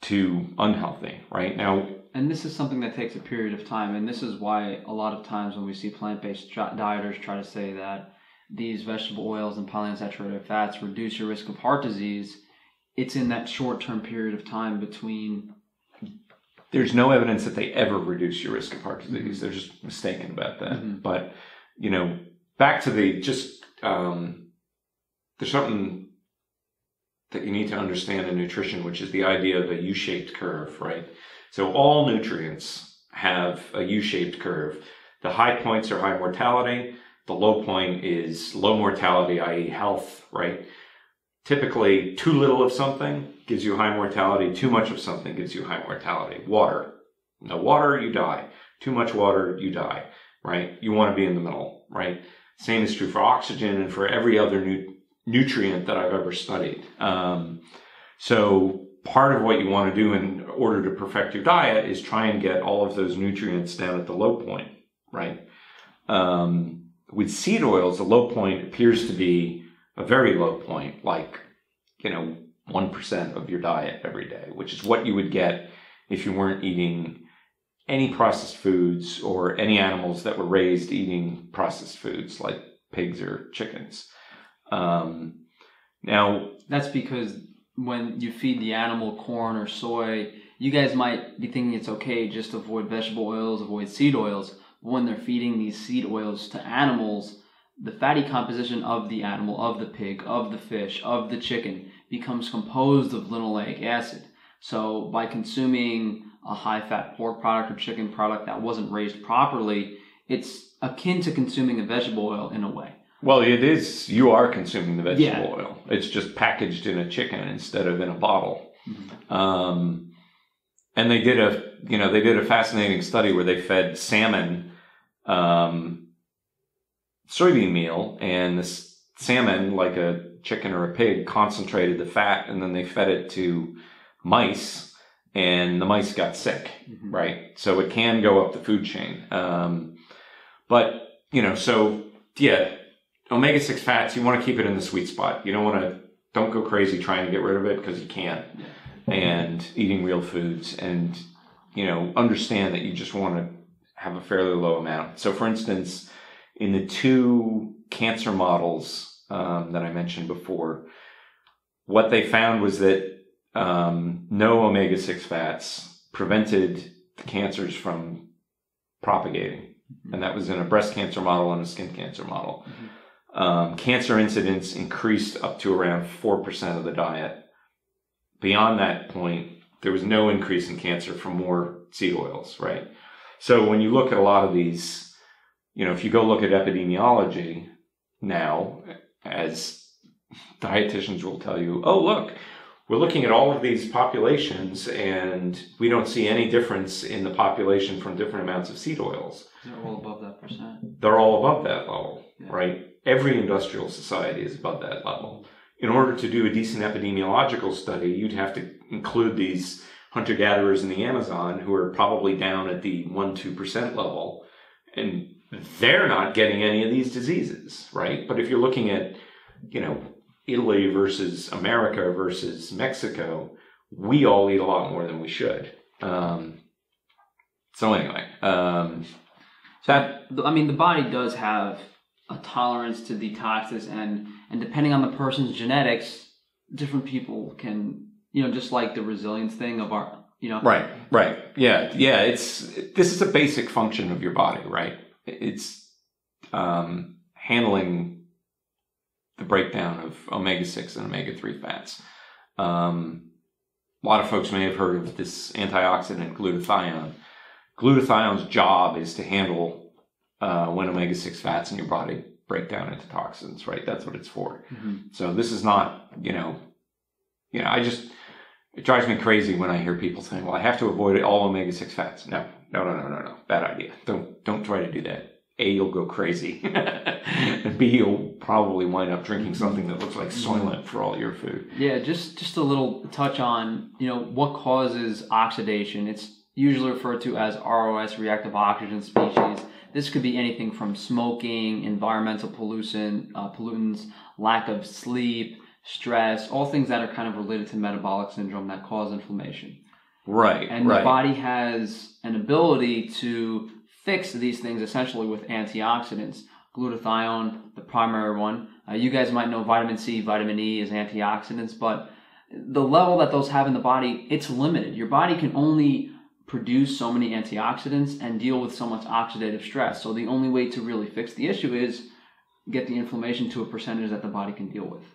to unhealthy, right? Now, and this is something that takes a period of time, and this is why a lot of times when we see plant-based dieters try to say that these vegetable oils and polyunsaturated fats reduce your risk of heart disease, it's in that short-term period of time between. There's no evidence that they ever reduce your risk of heart disease. Mm-hmm. They're just mistaken about that. Mm-hmm. But you know, back to the just um, there's something that you need to understand in nutrition, which is the idea of a U-shaped curve, right? So all nutrients have a U-shaped curve. The high points are high mortality. The low point is low mortality, i.e. health, right? Typically, too little of something gives you high mortality. Too much of something gives you high mortality. Water. No water, you die. Too much water, you die, right? You want to be in the middle, right? Same is true for oxygen and for every other nu- nutrient that I've ever studied. Um, so part of what you want to do in order to perfect your diet is try and get all of those nutrients down at the low point, right? Um, with seed oils, the low point appears to be a very low point, like, you know, 1% of your diet every day, which is what you would get if you weren't eating any processed foods or any animals that were raised eating processed foods like pigs or chickens. Um, now, that's because when you feed the animal corn or soy, you guys might be thinking it's okay just avoid vegetable oils, avoid seed oils. But when they're feeding these seed oils to animals, the fatty composition of the animal, of the pig, of the fish, of the chicken becomes composed of linoleic acid. So by consuming a high fat pork product or chicken product that wasn't raised properly, it's akin to consuming a vegetable oil in a way. Well, it is. You are consuming the vegetable yeah. oil. It's just packaged in a chicken instead of in a bottle. Mm-hmm. Um, and they did a, you know, they did a fascinating study where they fed salmon um, soybean meal, and the salmon, like a chicken or a pig, concentrated the fat, and then they fed it to mice, and the mice got sick. Mm-hmm. Right, so it can go up the food chain. Um, but you know, so yeah, omega 6 fats, you want to keep it in the sweet spot. You don't want to, don't go crazy trying to get rid of it because you can't. And eating real foods and, you know, understand that you just want to have a fairly low amount. So, for instance, in the two cancer models um, that I mentioned before, what they found was that um, no omega 6 fats prevented the cancers from propagating. Mm-hmm. And that was in a breast cancer model and a skin cancer model. Mm-hmm. Um, cancer incidence increased up to around 4% of the diet. Beyond that point, there was no increase in cancer from more seed oils, right? So when you look at a lot of these, you know, if you go look at epidemiology now, as dietitians will tell you, oh, look, we're looking at all of these populations and we don't see any difference in the population from different amounts of seed oils. They're all above that percent. They're all above that level, yeah. right? Every industrial society is above that level. In order to do a decent epidemiological study, you'd have to include these hunter gatherers in the Amazon who are probably down at the 1 2% level. And they're not getting any of these diseases, right? But if you're looking at, you know, Italy versus America versus Mexico, we all eat a lot more than we should. Um, so anyway, um, so that, I mean, the body does have a tolerance to detoxes, and and depending on the person's genetics, different people can, you know, just like the resilience thing of our, you know, right, right, yeah, yeah. It's this is a basic function of your body, right? It's um, handling the breakdown of omega six and omega three fats. Um, a lot of folks may have heard of this antioxidant glutathione. Glutathione's job is to handle uh, when omega 6 fats in your body break down into toxins, right? That's what it's for. Mm-hmm. So this is not, you know, you know, I just, it drives me crazy when I hear people saying, well, I have to avoid all omega 6 fats. No, no, no, no, no, no. Bad idea. Don't, don't try to do that. A, you'll go crazy. and B, you'll probably wind up drinking something that looks like Soylent for all your food. Yeah, just just a little touch on, you know, what causes oxidation. It's usually referred to as ROS, reactive oxygen species. This could be anything from smoking, environmental pollution, uh, pollutants, lack of sleep, stress, all things that are kind of related to metabolic syndrome that cause inflammation. Right. And right. the body has an ability to fix these things essentially with antioxidants. Glutathione, the primary one. Uh, you guys might know vitamin C, vitamin E is antioxidants, but the level that those have in the body, it's limited. Your body can only produce so many antioxidants and deal with so much oxidative stress. So the only way to really fix the issue is get the inflammation to a percentage that the body can deal with.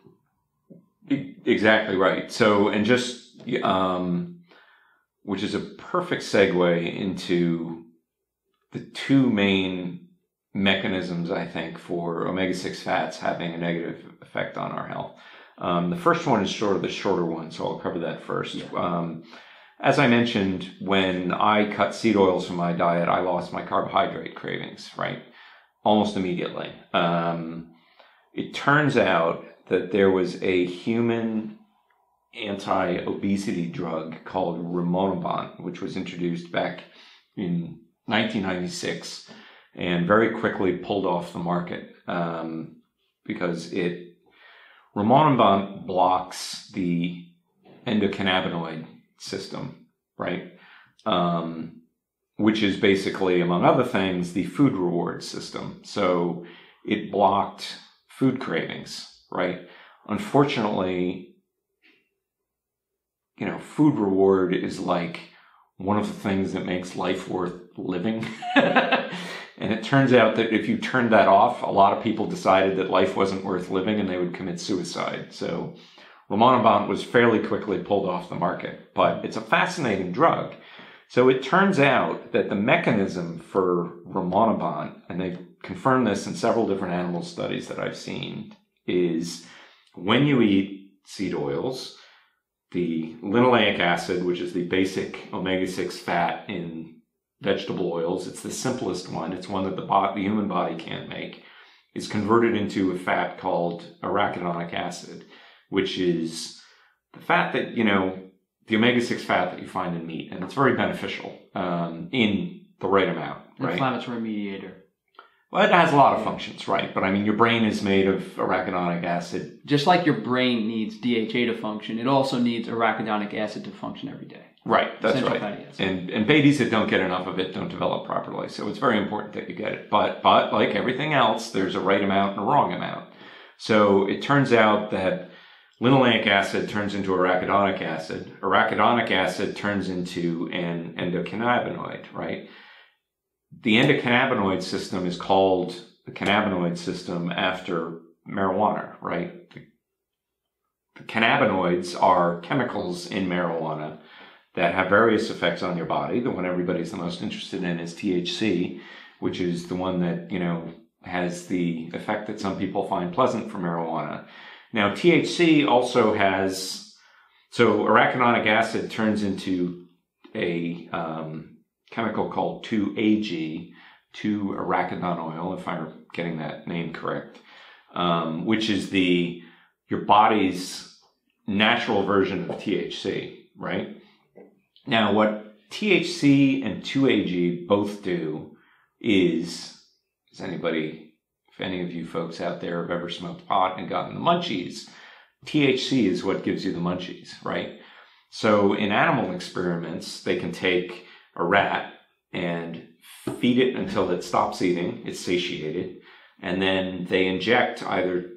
Exactly right. So, and just, um, which is a perfect segue into the two main mechanisms, I think, for omega 6 fats having a negative effect on our health. Um, the first one is sort of the shorter one, so I'll cover that first. Yeah. Um, as I mentioned, when I cut seed oils from my diet, I lost my carbohydrate cravings, right? Almost immediately. Um, it turns out that there was a human anti obesity drug called rimonabant, which was introduced back in 1996 and very quickly pulled off the market um, because it rimonabant blocks the endocannabinoid system, right? Um, which is basically, among other things, the food reward system. So it blocked food cravings, right? Unfortunately, you know, food reward is like one of the things that makes life worth living. and it turns out that if you turned that off, a lot of people decided that life wasn't worth living and they would commit suicide. So Rimonabant was fairly quickly pulled off the market, but it's a fascinating drug. So it turns out that the mechanism for Rimonabant, and they've confirmed this in several different animal studies that I've seen, is when you eat seed oils, the linoleic acid, which is the basic omega 6 fat in vegetable oils, it's the simplest one, it's one that the, the human body can't make, is converted into a fat called arachidonic acid which is the fat that, you know, the omega 6 fat that you find in meat. And it's very beneficial um, in the right amount. Right? Inflammatory mediator. Well, it has a lot of functions, right? But I mean, your brain is made of arachidonic acid. Just like your brain needs DHA to function, it also needs arachidonic acid to function every day. Right, that's Essential right. And and babies that don't get enough of it don't develop properly. So it's very important that you get it. But but like everything else, there's a right amount and a wrong amount. So it turns out that Linoleic acid turns into arachidonic acid. Arachidonic acid turns into an endocannabinoid, right? The endocannabinoid system is called the cannabinoid system after marijuana, right? The, cannabinoids are chemicals in marijuana that have various effects on your body. The one everybody's the most interested in is THC, which is the one that, you know, has the effect that some people find pleasant for marijuana. Now, THC also has, so arachidonic acid turns into a um, chemical called 2-AG, 2-arachidon oil, if I'm getting that name correct, um, which is the your body's natural version of THC, right? Now, what THC and 2-AG both do is Does anybody, if any of you folks out there have ever smoked pot and gotten the munchies, THC is what gives you the munchies, right? So in animal experiments, they can take a rat and feed it until it stops eating, it's satiated, and then they inject either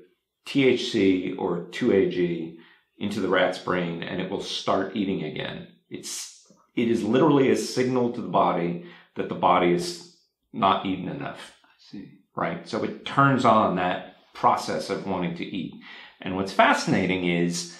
THC or 2AG into the rat's brain and it will start eating again. It's it is literally a signal to the body that the body is not eaten enough. I see. Right? So it turns on that process of wanting to eat. And what's fascinating is,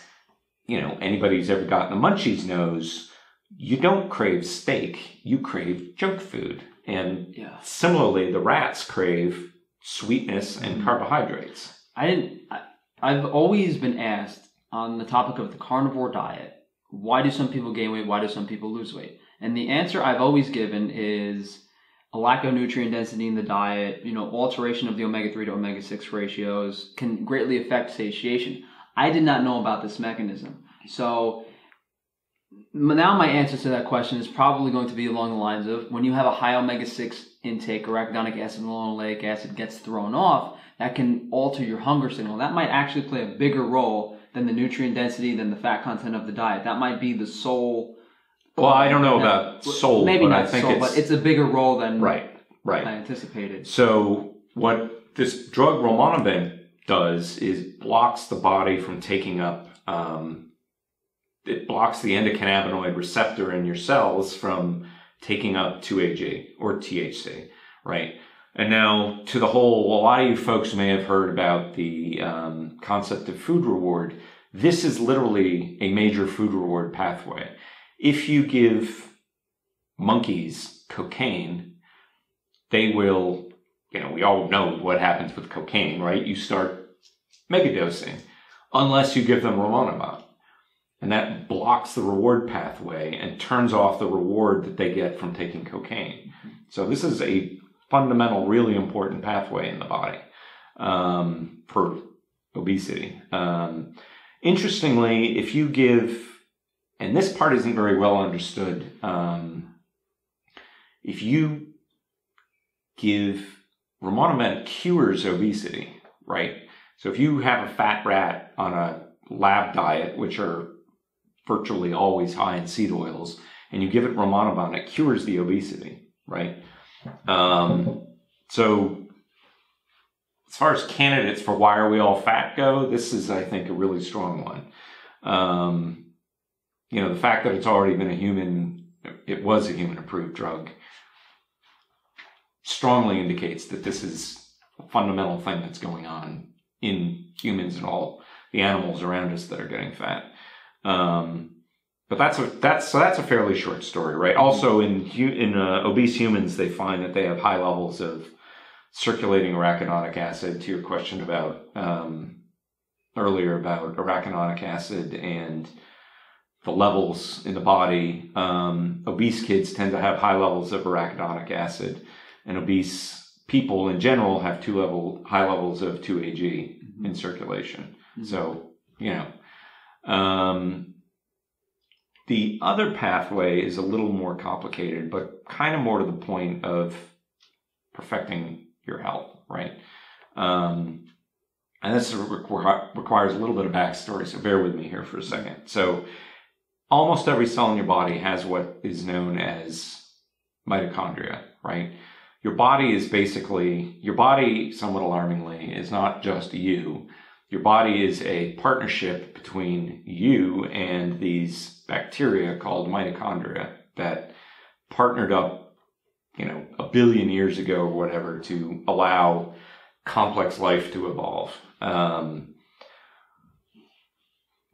you know, anybody who's ever gotten the munchies knows you don't crave steak, you crave junk food. And Yeah. similarly, the rats crave sweetness and Mhm. carbohydrates. I didn't. I, I've always been asked on the topic of the carnivore diet, why do some people gain weight? Why do some people lose weight? And the answer I've always given is a lack of nutrient density in the diet. You know, alteration of the omega three to omega six ratios can greatly affect satiation. I did not know about this mechanism, so now my answer to that question is probably going to be along the lines of when you have a high omega six intake, arachidonic acid and linoleic acid gets thrown off that can alter your hunger signal. That might actually play a bigger role than the nutrient density, than the fat content of the diet. That might be the sole. Well, I don't know Yeah. about sole, Maybe but not I think sole, it's but it's a bigger role than right, right. I anticipated. So what this drug rimonabant does is blocks the body from taking up. Um, it blocks the endocannabinoid receptor in your cells from taking up 2AG or THC, right? And now to the whole, a lot of you folks may have heard about the um, concept of food reward. This is literally a major food reward pathway. If you give monkeys cocaine, they will, you know, we all know what happens with cocaine, right? You start megadosing unless you give them rimonabant. And that blocks the reward pathway and turns off the reward that they get from taking cocaine. So this is a fundamental, really important pathway in the body um, for obesity. Um, interestingly, if you give, and this part isn't very well understood, um, if you give rimonabant cures obesity, right? So if you have a fat rat on a lab diet, which are virtually always high in seed oils, and you give it rimonabant, it cures the obesity, right? Um, so as far as candidates for why are we all fat go, this is, I think, a really strong one. Um, you know, the fact that it's already been a human, it was a human approved drug, strongly indicates that this is a fundamental thing that's going on in humans and all the animals around us that are getting fat. Um, but that's a that's so that's a fairly short story, right? Also, in in uh, obese humans, they find that they have high levels of circulating arachidonic acid. To your question about um, earlier about arachidonic acid and the levels in the body, um, obese kids tend to have high levels of arachidonic acid, and obese people in general have two level high levels of two Ag in circulation. So you know. Um, the other pathway is a little more complicated, but kind of more to the point of perfecting your health, right? Um, and this requ- requires a little bit of backstory, so bear with me here for a second. So, almost every cell in your body has what is known as mitochondria, right? Your body is basically, your body, somewhat alarmingly, is not just you. Your body is a partnership between you and these bacteria called mitochondria that partnered up, you know, a billion years ago or whatever to allow complex life to evolve. Um,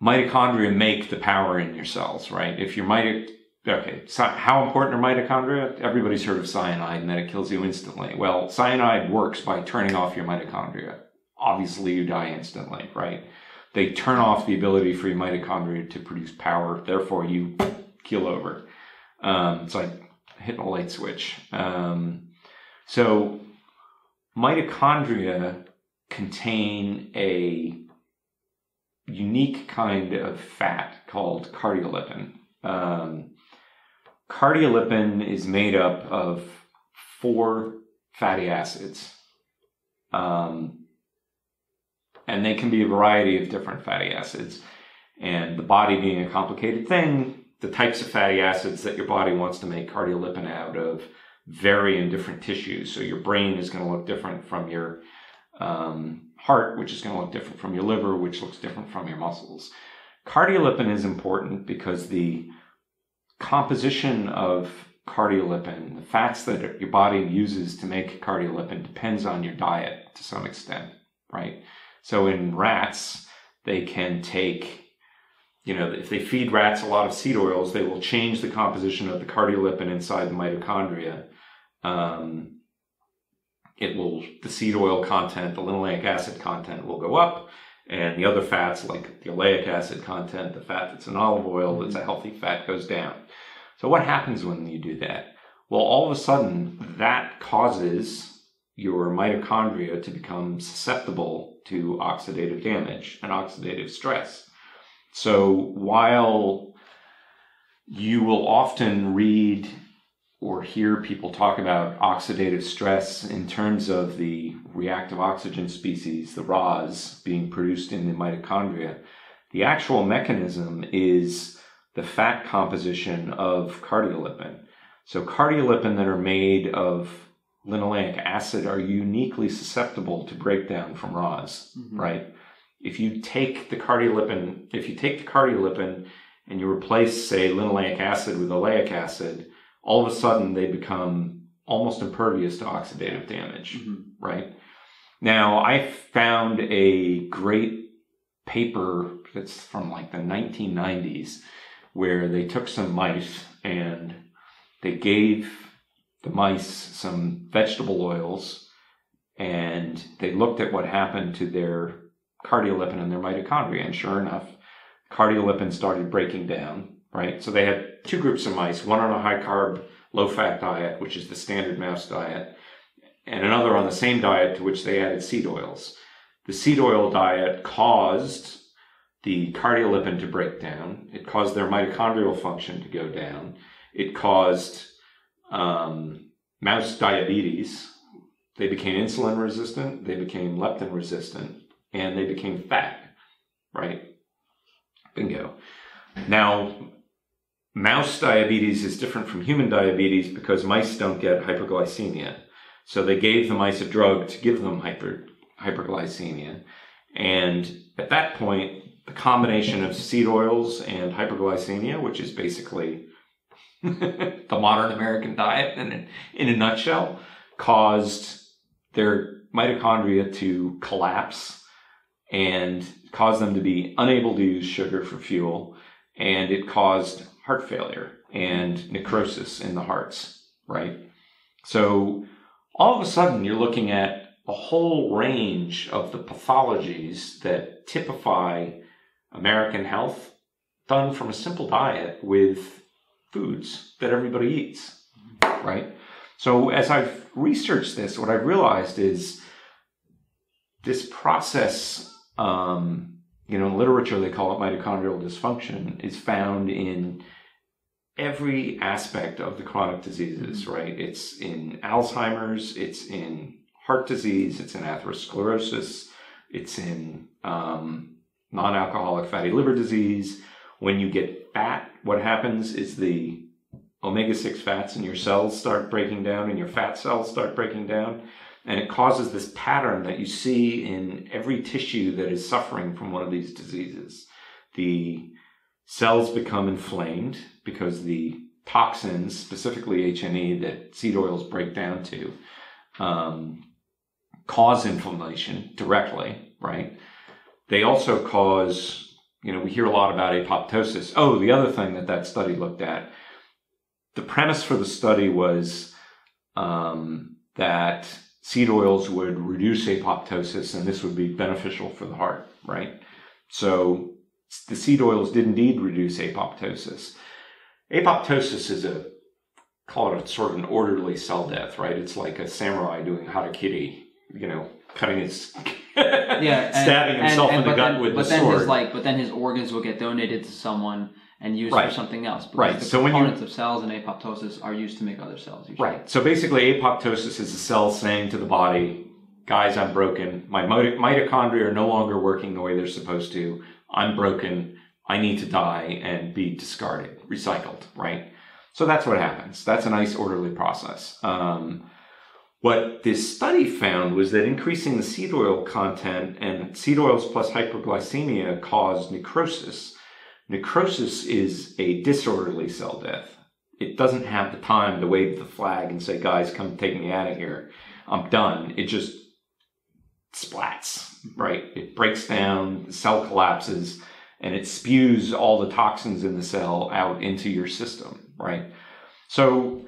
mitochondria make the power in your cells, right? If your mito, okay, so how important are mitochondria? Everybody's heard of cyanide and that it kills you instantly. Well, cyanide works by turning off your mitochondria. Obviously, you die instantly, right? They turn off the ability for your mitochondria to produce power. Therefore, you keel over. Um, it's like hitting a light switch. Um, so, mitochondria contain a unique kind of fat called cardiolipin. Um, cardiolipin is made up of four fatty acids, Um, and they can be a variety of different fatty acids. And the body being a complicated thing, the types of fatty acids that your body wants to make cardiolipin out of vary in different tissues. So your brain is going to look different from your um, heart, which is going to look different from your liver, which looks different from your muscles. Cardiolipin is important because the composition of cardiolipin, the fats that your body uses to make cardiolipin, depends on your diet to some extent, right? So in rats, they can take you know, if they feed rats a lot of seed oils, they will change the composition of the cardiolipin inside the mitochondria. Um, it will, the seed oil content, the linoleic acid content will go up, and the other fats, like the oleic acid content, the fat that's in olive oil, mm-hmm. that's a healthy fat, goes down. So, what happens when you do that? Well, all of a sudden, that causes your mitochondria to become susceptible to oxidative damage and oxidative stress. So while you will often read or hear people talk about oxidative stress in terms of the reactive oxygen species, the ROS, being produced in the mitochondria, the actual mechanism is the fat composition of cardiolipin. So cardiolipin that are made of linoleic acid are uniquely susceptible to breakdown from ROS, mm-hmm. right? if you take the cardiolipin, if you take the cardiolipin and you replace, say, linoleic acid with oleic acid, all of a sudden they become almost impervious to oxidative damage, mm-hmm. right? Now, I found a great paper that's from like the 1990s where they took some mice and they gave the mice some vegetable oils and they looked at what happened to their cardiolipin and their mitochondria. And sure enough, cardiolipin started breaking down, right? So they had two groups of mice, one on a high carb, low fat diet, which is the standard mouse diet, and another on the same diet to which they added seed oils. The seed oil diet caused the cardiolipin to break down. It caused their mitochondrial function to go down. It caused um, mouse diabetes. They became insulin resistant. They became leptin resistant and they became fat, right? Bingo. Now, mouse diabetes is different from human diabetes because mice don't get hyperglycemia. So they gave the mice a drug to give them hyper, hyperglycemia. And at that point, the combination of seed oils and hyperglycemia, which is basically the modern American diet in, in a nutshell, caused their mitochondria to collapse and caused them to be unable to use sugar for fuel. And it caused heart failure and necrosis in the hearts, right? So all of a sudden, you're looking at a whole range of the pathologies that typify American health done from a simple diet with foods that everybody eats, right? So as I've researched this, what I've realized is this process um, you know, in literature they call it mitochondrial dysfunction, is found in every aspect of the chronic diseases, mm-hmm. right? It's in Alzheimer's, it's in heart disease, it's in atherosclerosis, it's in um, non alcoholic fatty liver disease. When you get fat, what happens is the omega 6 fats in your cells start breaking down and your fat cells start breaking down. And it causes this pattern that you see in every tissue that is suffering from one of these diseases. The cells become inflamed because the toxins, specifically HNE, that seed oils break down to, um, cause inflammation directly, right? They also cause, you know, we hear a lot about apoptosis. Oh, the other thing that that study looked at, the premise for the study was um, that seed oils would reduce apoptosis and this would be beneficial for the heart, right? So the seed oils did indeed reduce apoptosis. Apoptosis is a, call it a sort of an orderly cell death, right? It's like a samurai doing harakiri, you know, cutting his, yeah, stabbing and, himself and, and, in the gut then, with but the then sword. His, like, but then his organs will get donated to someone and used right. for something else. Right. The so components you, of cells and apoptosis are used to make other cells. Usually. Right. So basically, apoptosis is the cell saying to the body, guys, I'm broken. My mitochondria are no longer working the way they're supposed to. I'm broken. I need to die and be discarded, recycled, right? So that's what happens. That's a nice orderly process. Um, what this study found was that increasing the seed oil content and seed oils plus hyperglycemia caused necrosis. Necrosis is a disorderly cell death. It doesn't have the time to wave the flag and say, guys, come take me out of here. I'm done. It just splats, right? It breaks down, the cell collapses, and it spews all the toxins in the cell out into your system, right? So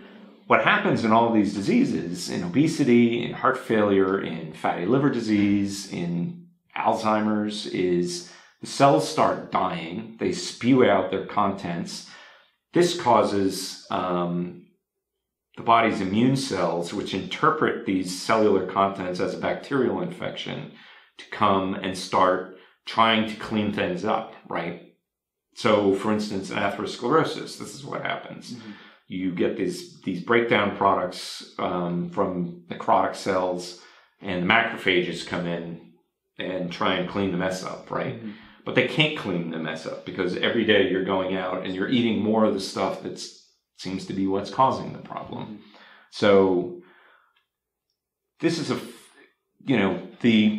what happens in all these diseases, in obesity, in heart failure, in fatty liver disease, in Alzheimer's, is the cells start dying. They spew out their contents. This causes um, the body's immune cells, which interpret these cellular contents as a bacterial infection, to come and start trying to clean things up, right? So, for instance, in atherosclerosis, this is what happens. Mm-hmm you get these these breakdown products um, from necrotic cells, and the macrophages come in and try and clean the mess up, right? Mm-hmm. But they can't clean the mess up because every day you're going out and you're eating more of the stuff that seems to be what's causing the problem. Mm-hmm. So this is a you know the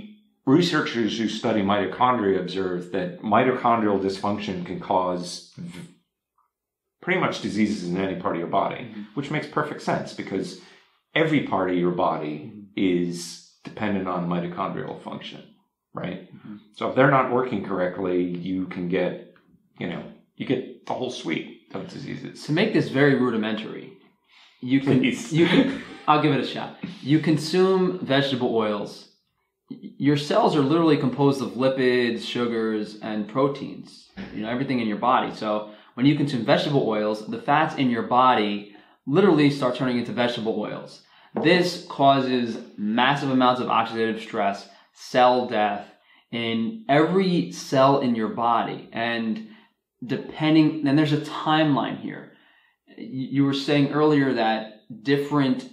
researchers who study mitochondria observe that mitochondrial dysfunction can cause pretty much diseases in any part of your body, mm-hmm. which makes perfect sense because every part of your body mm-hmm. is dependent on mitochondrial function, right? Mm-hmm. So if they're not working correctly, you can get, you know, you get the whole suite of diseases. To make this very rudimentary, you can, Please. you can, I'll give it a shot. You consume vegetable oils. Your cells are literally composed of lipids, sugars, and proteins. You know everything in your body. So when you consume vegetable oils, the fats in your body literally start turning into vegetable oils. This causes massive amounts of oxidative stress, cell death in every cell in your body. And depending, and there's a timeline here. You were saying earlier that different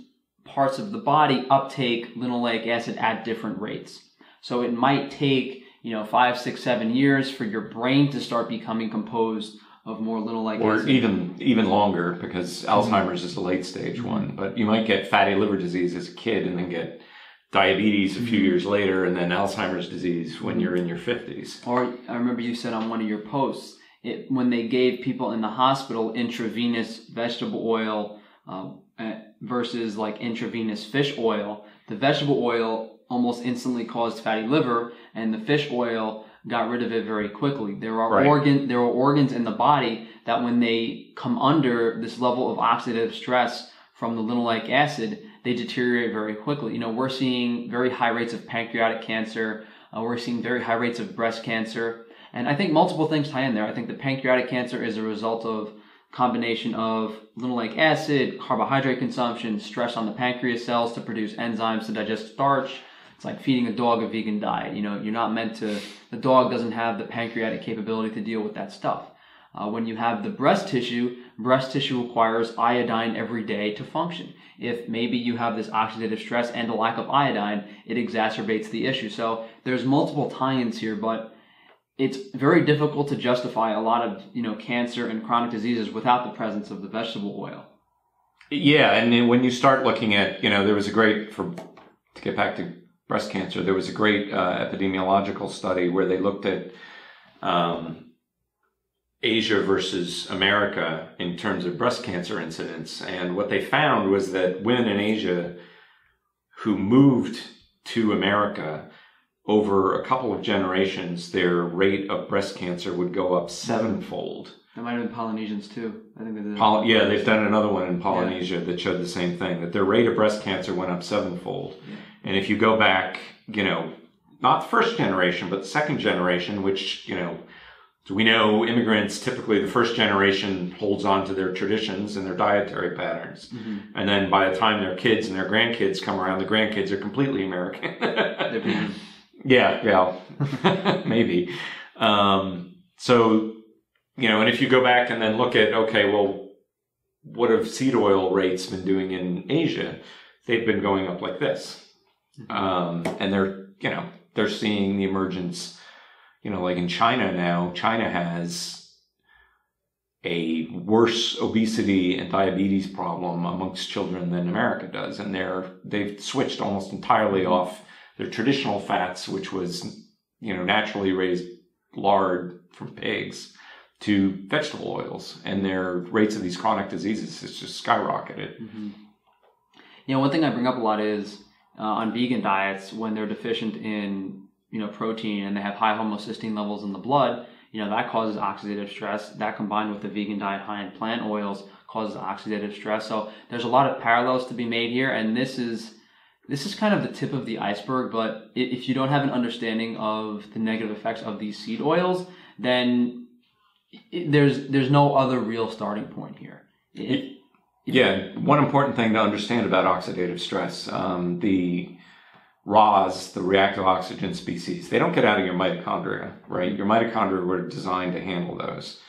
parts of the body uptake linoleic acid at different rates. So it might take, you know, five, six, seven years for your brain to start becoming composed of more linoleic or acid. Or even even longer because Alzheimer's is a late stage mm-hmm. one. But you might get fatty liver disease as a kid and then get diabetes a few mm-hmm. years later and then Alzheimer's disease when you're in your 50s. Or I remember you said on one of your posts it, when they gave people in the hospital intravenous vegetable oil uh, versus like intravenous fish oil, the vegetable oil almost instantly caused fatty liver and the fish oil got rid of it very quickly. There are right. organ there are organs in the body that when they come under this level of oxidative stress from the linoleic acid, they deteriorate very quickly. You know, we're seeing very high rates of pancreatic cancer. Uh, we're seeing very high rates of breast cancer. And I think multiple things tie in there. I think the pancreatic cancer is a result of combination of linoleic acid, carbohydrate consumption, stress on the pancreas cells to produce enzymes to digest starch, it's like feeding a dog a vegan diet. You know, you're not meant to, the dog doesn't have the pancreatic capability to deal with that stuff. Uh, when you have the breast tissue, breast tissue requires iodine every day to function. If maybe you have this oxidative stress and a lack of iodine, it exacerbates the issue. So there's multiple tie-ins here, but it's very difficult to justify a lot of you know cancer and chronic diseases without the presence of the vegetable oil. Yeah, and when you start looking at you know there was a great for to get back to breast cancer. There was a great uh, epidemiological study where they looked at um, Asia versus America in terms of breast cancer incidence. And what they found was that women in Asia who moved to America over a couple of generations, their rate of breast cancer would go up sevenfold. That might have been Polynesians too. I think they did. Poly- yeah, they've done another one in Polynesia yeah. that showed the same thing that their rate of breast cancer went up sevenfold. Yeah. And if you go back, you know, not first generation, but second generation, which, you know, we know immigrants typically the first generation holds on to their traditions and their dietary patterns. Mm-hmm. And then by the time their kids and their grandkids come around, the grandkids are completely American. yeah, yeah, maybe. Um, so, you know, and if you go back and then look at, okay, well, what have seed oil rates been doing in Asia? They've been going up like this. Um, and they're, you know, they're seeing the emergence, you know, like in China now, China has a worse obesity and diabetes problem amongst children than America does. And they're, they've switched almost entirely off their traditional fats, which was, you know, naturally raised lard from pigs to vegetable oils. And their rates of these chronic diseases has just skyrocketed. Mm-hmm. You know, one thing I bring up a lot is uh, on vegan diets when they're deficient in, you know, protein and they have high homocysteine levels in the blood, you know, that causes oxidative stress. That combined with the vegan diet high in plant oils causes oxidative stress. So there's a lot of parallels to be made here, and this is this is kind of the tip of the iceberg. But if you don't have an understanding of the negative effects of these seed oils, then it, there's there's no other real starting point here. Yeah, one important thing to understand about oxidative stress, um, the ROS, the reactive oxygen species, they don't get out of your mitochondria, right? Your mitochondria were designed to handle those.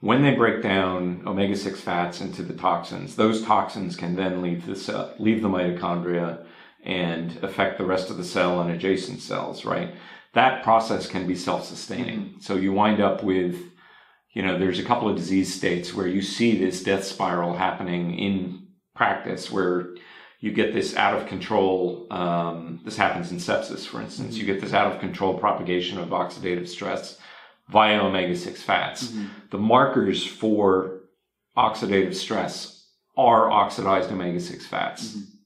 When they break down omega 6 fats into the toxins, those toxins can then leave the leave the mitochondria and affect the rest of the cell and adjacent cells, right? That process can be self-sustaining. Mm-hmm. So you wind up with, you know, there's a couple of disease states where you see this death spiral happening in practice where you get this out of control. Um, this happens in sepsis, for instance. Mm-hmm. You get this out of control propagation of oxidative stress via omega 6 fats. Mm-hmm. The markers for oxidative stress are oxidized omega 6 fats. Mm-hmm.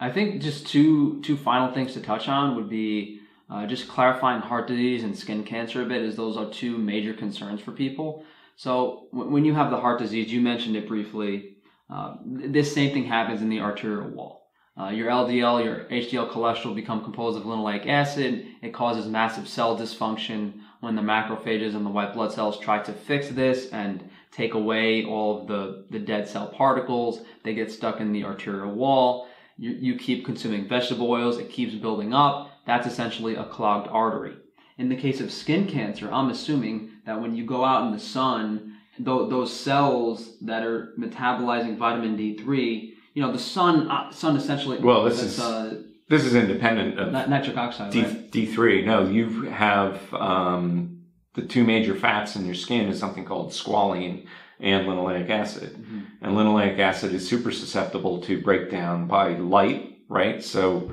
I think just two, two final things to touch on would be uh, just clarifying heart disease and skin cancer a bit, as those are two major concerns for people. So, w- when you have the heart disease, you mentioned it briefly. Uh, this same thing happens in the arterial wall. Uh, your LDL, your HDL cholesterol become composed of linoleic acid. It causes massive cell dysfunction when the macrophages and the white blood cells try to fix this and take away all of the, the dead cell particles. They get stuck in the arterial wall. You, you keep consuming vegetable oils. It keeps building up. That's essentially a clogged artery. In the case of skin cancer, I'm assuming that when you go out in the sun those cells that are metabolizing vitamin D3, you know, the sun, uh, sun essentially. Well, this is uh, this is independent of nitric oxide. D, right? D3. No, you have um, the two major fats in your skin is something called squalene and linoleic acid, mm-hmm. and linoleic acid is super susceptible to breakdown by light. Right, so.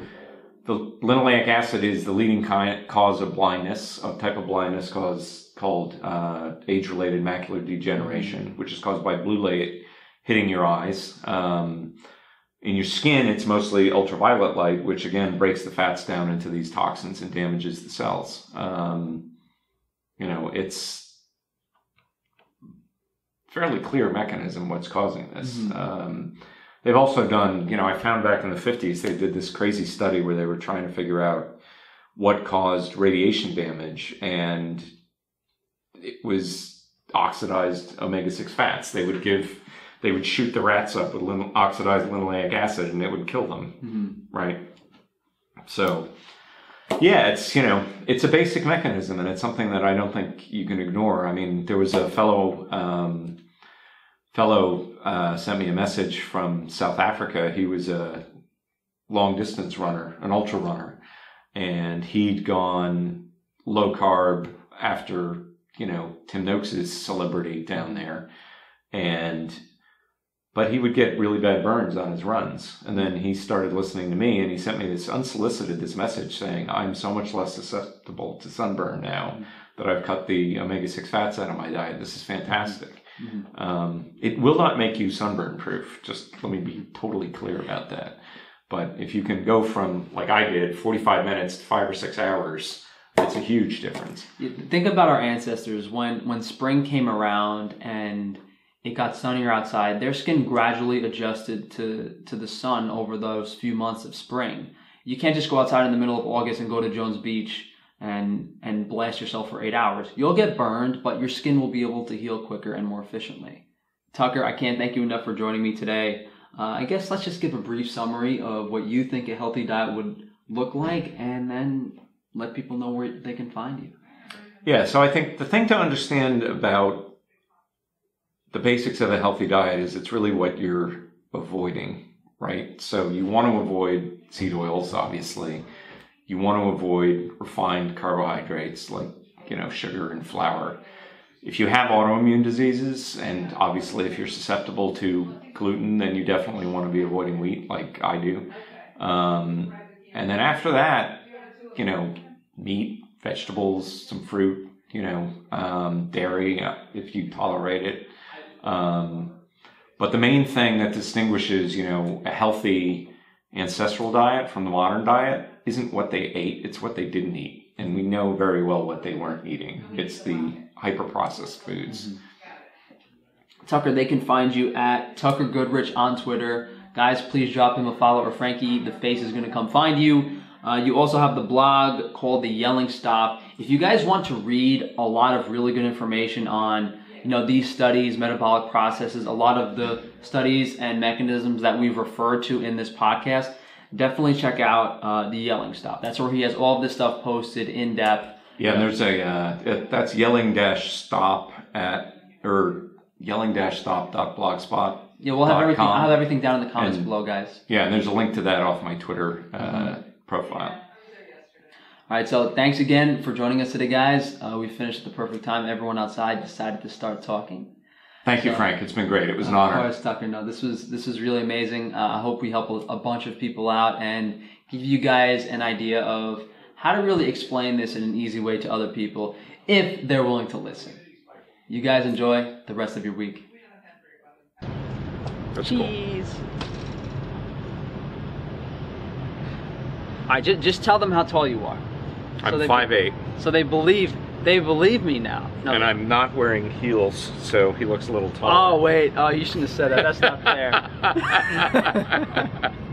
The linoleic acid is the leading cause of blindness, a type of blindness cause called uh, age-related macular degeneration, which is caused by blue light hitting your eyes. Um, in your skin, it's mostly ultraviolet light, which again breaks the fats down into these toxins and damages the cells. Um, you know, it's fairly clear mechanism what's causing this. Mm-hmm. Um, they've also done, you know, I found back in the 50s, they did this crazy study where they were trying to figure out what caused radiation damage. And it was oxidized omega 6 fats. They would give, they would shoot the rats up with lin- oxidized linoleic acid and it would kill them. Mm-hmm. Right. So, yeah, it's, you know, it's a basic mechanism and it's something that I don't think you can ignore. I mean, there was a fellow, um, fellow uh, sent me a message from South Africa. He was a long distance runner, an ultra runner, and he'd gone low carb after you know, Tim Noakes' celebrity down there. And, but he would get really bad burns on his runs. And then he started listening to me and he sent me this unsolicited, this message saying, I'm so much less susceptible to sunburn now that I've cut the omega 6 fats out of my diet. This is fantastic. Mm-hmm. Um, it will not make you sunburn proof. Just let me be totally clear about that. But if you can go from, like I did, 45 minutes to five or six hours, it's a huge difference. Think about our ancestors when when spring came around and it got sunnier outside. Their skin gradually adjusted to to the sun over those few months of spring. You can't just go outside in the middle of August and go to Jones Beach and and blast yourself for eight hours. You'll get burned, but your skin will be able to heal quicker and more efficiently. Tucker, I can't thank you enough for joining me today. Uh, I guess let's just give a brief summary of what you think a healthy diet would look like, and then let people know where they can find you. Yeah, so I think the thing to understand about the basics of a healthy diet is it's really what you're avoiding, right? So you want to avoid seed oils, obviously. You want to avoid refined carbohydrates like, you know, sugar and flour. If you have autoimmune diseases, and obviously if you're susceptible to gluten, then you definitely want to be avoiding wheat like I do. Um, and then after that, you know, meat, vegetables, some fruit, you know, um, dairy uh, if you tolerate it. Um, but the main thing that distinguishes, you know, a healthy ancestral diet from the modern diet isn't what they ate, it's what they didn't eat. And we know very well what they weren't eating. Mm-hmm. It's the hyper processed foods. Mm-hmm. Tucker, they can find you at Tucker Goodrich on Twitter. Guys, please drop him a follow, or Frankie, the face is going to come find you. Uh, you also have the blog called The Yelling Stop. If you guys want to read a lot of really good information on you know these studies, metabolic processes, a lot of the studies and mechanisms that we've referred to in this podcast, definitely check out uh, the Yelling Stop. That's where he has all of this stuff posted in depth. Yeah, and there's a uh, that's yelling dash stop at or yelling dash stop dot blogspot. Yeah, we'll have everything. I'll have everything down in the comments and, below, guys. Yeah, and there's a link to that off my Twitter uh, mm-hmm. profile. All right, so thanks again for joining us today, guys. Uh, we finished at the perfect time. Everyone outside decided to start talking. Thank you, Frank. It's been great. It was an honor. Of course, Tucker. No, this was this was really amazing. Uh, I hope we help a bunch of people out and give you guys an idea of how to really explain this in an easy way to other people if they're willing to listen. You guys enjoy the rest of your week. That's Cheese. Cool. All right, just, just tell them how tall you are. I'm so five eight. So they believe they believe me now. No, and I'm not wearing heels, so he looks a little tall. Oh wait, oh you shouldn't have said that. That's not fair.